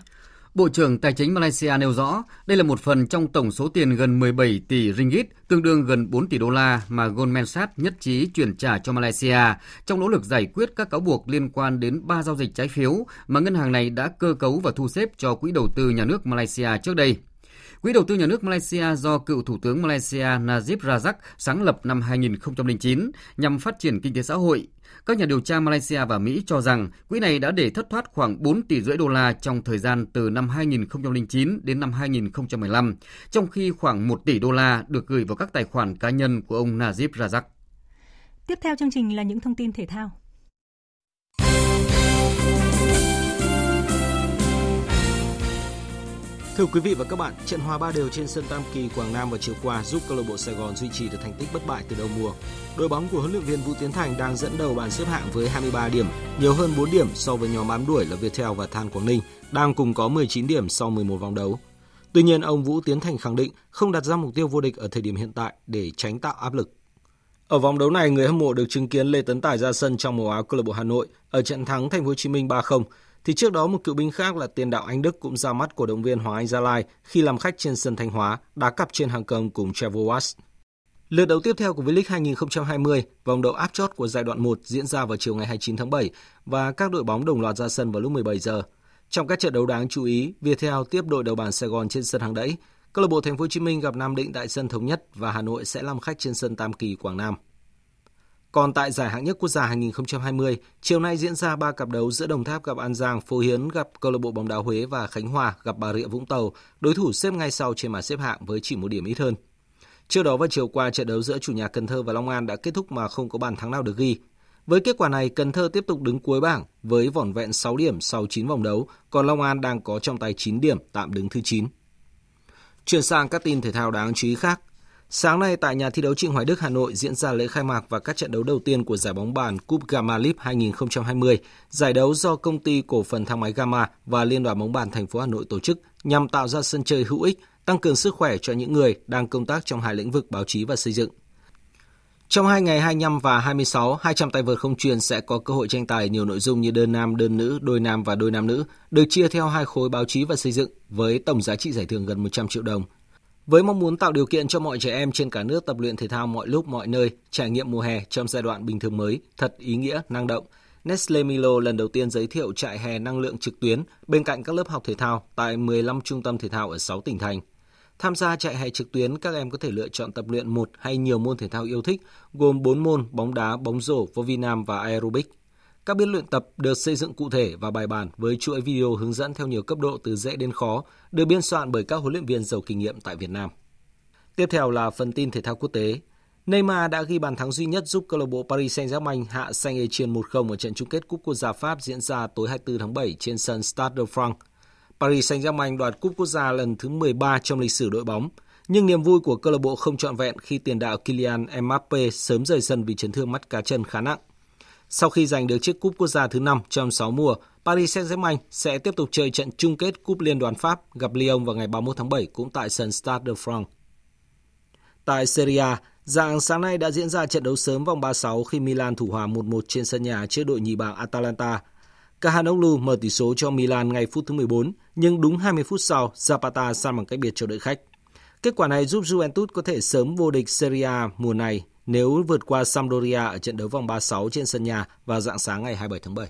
Bộ trưởng Tài chính Malaysia nêu rõ, đây là một phần trong tổng số tiền gần 17 tỷ ringgit, tương đương gần 4 tỷ đô la mà Goldman Sachs nhất trí chuyển trả cho Malaysia trong nỗ lực giải quyết các cáo buộc liên quan đến ba giao dịch trái phiếu mà ngân hàng này đã cơ cấu và thu xếp cho quỹ đầu tư nhà nước Malaysia trước đây. Quỹ đầu tư nhà nước Malaysia do cựu Thủ tướng Malaysia Najib Razak sáng lập năm 2009 nhằm phát triển kinh tế xã hội. Các nhà điều tra Malaysia và Mỹ cho rằng quỹ này đã để thất thoát khoảng 4 tỷ rưỡi đô la trong thời gian từ năm 2009 đến năm 2015, trong khi khoảng 1 tỷ đô la được gửi vào các tài khoản cá nhân của ông Najib Razak. Tiếp theo chương trình là những thông tin thể thao. Thưa quý vị và các bạn, trận hòa ba đều trên sân Tam Kỳ Quảng Nam vào chiều qua giúp câu lạc bộ Sài Gòn duy trì được thành tích bất bại từ đầu mùa. Đội bóng của huấn luyện viên Vũ Tiến Thành đang dẫn đầu bảng xếp hạng với 23 điểm, nhiều hơn 4 điểm so với nhóm bám đuổi là Viettel và Than Quảng Ninh, đang cùng có 19 điểm sau 11 vòng đấu. Tuy nhiên, ông Vũ Tiến Thành khẳng định không đặt ra mục tiêu vô địch ở thời điểm hiện tại để tránh tạo áp lực. Ở vòng đấu này, người hâm mộ được chứng kiến Lê Tấn Tài ra sân trong màu áo câu lạc bộ Hà Nội ở trận thắng Thành phố Hồ Chí Minh 3-0 thì trước đó một cựu binh khác là tiền đạo Anh Đức cũng ra mắt cổ động viên Hoàng Anh Gia Lai khi làm khách trên sân Thanh Hóa, đá cặp trên hàng công cùng Trevor Watts. Lượt đấu tiếp theo của V-League 2020, vòng đấu áp chót của giai đoạn 1 diễn ra vào chiều ngày 29 tháng 7 và các đội bóng đồng loạt ra sân vào lúc 17 giờ. Trong các trận đấu đáng chú ý, Viettel tiếp đội đầu bảng Sài Gòn trên sân hàng đẫy, câu lạc bộ Thành phố Hồ Chí Minh gặp Nam Định tại sân Thống Nhất và Hà Nội sẽ làm khách trên sân Tam Kỳ Quảng Nam. Còn tại giải hạng nhất quốc gia 2020, chiều nay diễn ra ba cặp đấu giữa Đồng Tháp gặp An Giang, Phú Hiến gặp câu lạc bộ bóng đá Huế và Khánh Hòa gặp Bà Rịa Vũng Tàu, đối thủ xếp ngay sau trên bảng xếp hạng với chỉ một điểm ít hơn. Trước đó vào chiều qua, trận đấu giữa chủ nhà Cần Thơ và Long An đã kết thúc mà không có bàn thắng nào được ghi. Với kết quả này, Cần Thơ tiếp tục đứng cuối bảng với vỏn vẹn 6 điểm sau 9 vòng đấu, còn Long An đang có trong tay 9 điểm, tạm đứng thứ 9. Chuyển sang các tin thể thao đáng chú ý khác. Sáng nay tại nhà thi đấu Trịnh Hoài Đức Hà Nội diễn ra lễ khai mạc và các trận đấu đầu tiên của giải bóng bàn Cup Gamma League 2020, giải đấu do công ty cổ phần thang máy Gamma và Liên đoàn bóng bàn thành phố Hà Nội tổ chức nhằm tạo ra sân chơi hữu ích, tăng cường sức khỏe cho những người đang công tác trong hai lĩnh vực báo chí và xây dựng. Trong hai ngày 25 và 26, 200 tay vợt không truyền sẽ có cơ hội tranh tài nhiều nội dung như đơn nam, đơn nữ, đôi nam và đôi nam nữ, được chia theo hai khối báo chí và xây dựng với tổng giá trị giải thưởng gần 100 triệu đồng. Với mong muốn tạo điều kiện cho mọi trẻ em trên cả nước tập luyện thể thao mọi lúc mọi nơi, trải nghiệm mùa hè trong giai đoạn bình thường mới thật ý nghĩa, năng động, Nestle Milo lần đầu tiên giới thiệu trại hè năng lượng trực tuyến bên cạnh các lớp học thể thao tại 15 trung tâm thể thao ở 6 tỉnh thành. Tham gia trại hè trực tuyến, các em có thể lựa chọn tập luyện một hay nhiều môn thể thao yêu thích, gồm 4 môn bóng đá, bóng rổ, vô vi nam và aerobic. Các biên luyện tập được xây dựng cụ thể và bài bản với chuỗi video hướng dẫn theo nhiều cấp độ từ dễ đến khó, được biên soạn bởi các huấn luyện viên giàu kinh nghiệm tại Việt Nam. Tiếp theo là phần tin thể thao quốc tế. Neymar đã ghi bàn thắng duy nhất giúp câu lạc bộ Paris Saint-Germain hạ Saint-Etienne 1-0 ở trận chung kết Cúp Quốc gia Pháp diễn ra tối 24 tháng 7 trên sân Stade de France. Paris Saint-Germain đoạt Cúp Quốc gia lần thứ 13 trong lịch sử đội bóng, nhưng niềm vui của câu lạc bộ không trọn vẹn khi tiền đạo Kylian Mbappe sớm rời sân vì chấn thương mắt cá chân khá nặng. Sau khi giành được chiếc cúp quốc gia thứ 5 trong 6 mùa, Paris Saint-Germain sẽ tiếp tục chơi trận chung kết cúp Liên đoàn Pháp gặp Lyon vào ngày 31 tháng 7 cũng tại sân Stade de France. Tại Serie A, dạng sáng nay đã diễn ra trận đấu sớm vòng 36 khi Milan thủ hòa 1-1 trên sân nhà trước đội nhì bảng Atalanta. Cahanoglu mở tỷ số cho Milan ngay phút thứ 14, nhưng đúng 20 phút sau, Zapata san bằng cách biệt cho đội khách. Kết quả này giúp Juventus có thể sớm vô địch Serie A mùa này nếu vượt qua Sampdoria ở trận đấu vòng 36 trên sân nhà vào dạng sáng ngày 27 tháng 7.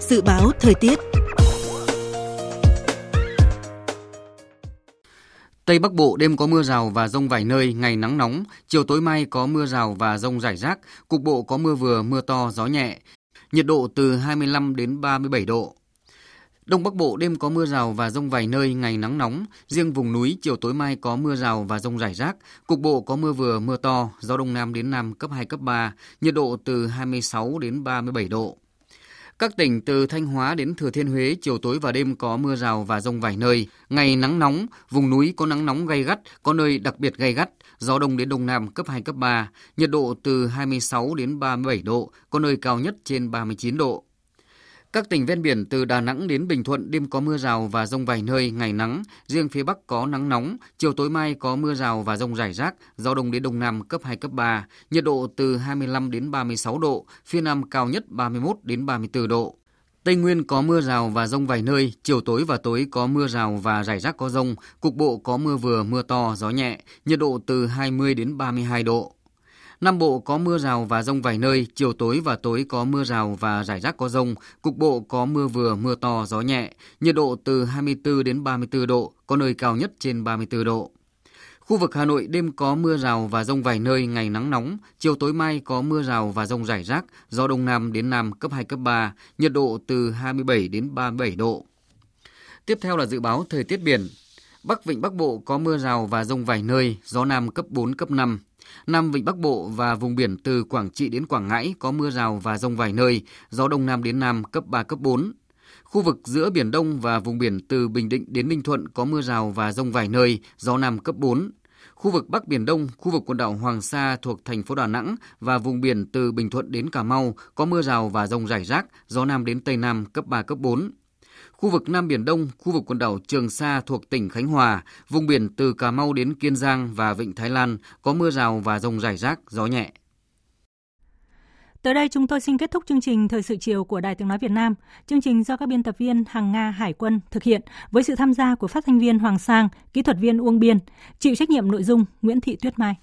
Dự báo thời tiết Tây Bắc Bộ đêm có mưa rào và rông vài nơi, ngày nắng nóng, chiều tối mai có mưa rào và rông rải rác, cục bộ có mưa vừa, mưa to, gió nhẹ. Nhiệt độ từ 25 đến 37 độ. Đông Bắc Bộ đêm có mưa rào và rông vài nơi, ngày nắng nóng. Riêng vùng núi chiều tối mai có mưa rào và rông rải rác. Cục bộ có mưa vừa, mưa to, gió đông nam đến nam cấp 2, cấp 3. Nhiệt độ từ 26 đến 37 độ. Các tỉnh từ Thanh Hóa đến Thừa Thiên Huế chiều tối và đêm có mưa rào và rông vài nơi. Ngày nắng nóng, vùng núi có nắng nóng gay gắt, có nơi đặc biệt gay gắt, gió đông đến đông nam cấp 2, cấp 3. Nhiệt độ từ 26 đến 37 độ, có nơi cao nhất trên 39 độ. Các tỉnh ven biển từ Đà Nẵng đến Bình Thuận đêm có mưa rào và rông vài nơi, ngày nắng. Riêng phía Bắc có nắng nóng, chiều tối mai có mưa rào và rông rải rác, gió đông đến đông nam cấp 2, cấp 3. Nhiệt độ từ 25 đến 36 độ, phía Nam cao nhất 31 đến 34 độ. Tây Nguyên có mưa rào và rông vài nơi, chiều tối và tối có mưa rào và rải rác có rông, cục bộ có mưa vừa, mưa to, gió nhẹ, nhiệt độ từ 20 đến 32 độ. Nam Bộ có mưa rào và rông vài nơi, chiều tối và tối có mưa rào và rải rác có rông, cục bộ có mưa vừa, mưa to, gió nhẹ, nhiệt độ từ 24 đến 34 độ, có nơi cao nhất trên 34 độ. Khu vực Hà Nội đêm có mưa rào và rông vài nơi, ngày nắng nóng, chiều tối mai có mưa rào và rông rải rác, gió đông nam đến nam cấp 2, cấp 3, nhiệt độ từ 27 đến 37 độ. Tiếp theo là dự báo thời tiết biển. Bắc Vịnh Bắc Bộ có mưa rào và rông vài nơi, gió nam cấp 4, cấp 5. Nam Vịnh Bắc Bộ và vùng biển từ Quảng Trị đến Quảng Ngãi có mưa rào và rông vài nơi, gió đông nam đến nam cấp 3, cấp 4. Khu vực giữa Biển Đông và vùng biển từ Bình Định đến Ninh Thuận có mưa rào và rông vài nơi, gió nam cấp 4. Khu vực Bắc Biển Đông, khu vực quần đảo Hoàng Sa thuộc thành phố Đà Nẵng và vùng biển từ Bình Thuận đến Cà Mau có mưa rào và rông rải rác, gió nam đến Tây Nam cấp 3, cấp 4. Khu vực Nam Biển Đông, khu vực quần đảo Trường Sa thuộc tỉnh Khánh Hòa, vùng biển từ Cà Mau đến Kiên Giang và Vịnh Thái Lan có mưa rào và rông rải rác, gió nhẹ. Tới đây chúng tôi xin kết thúc chương trình Thời sự chiều của Đài Tiếng Nói Việt Nam. Chương trình do các biên tập viên Hằng Nga Hải quân thực hiện với sự tham gia của phát thanh viên Hoàng Sang, kỹ thuật viên Uông Biên, chịu trách nhiệm nội dung Nguyễn Thị Tuyết Mai.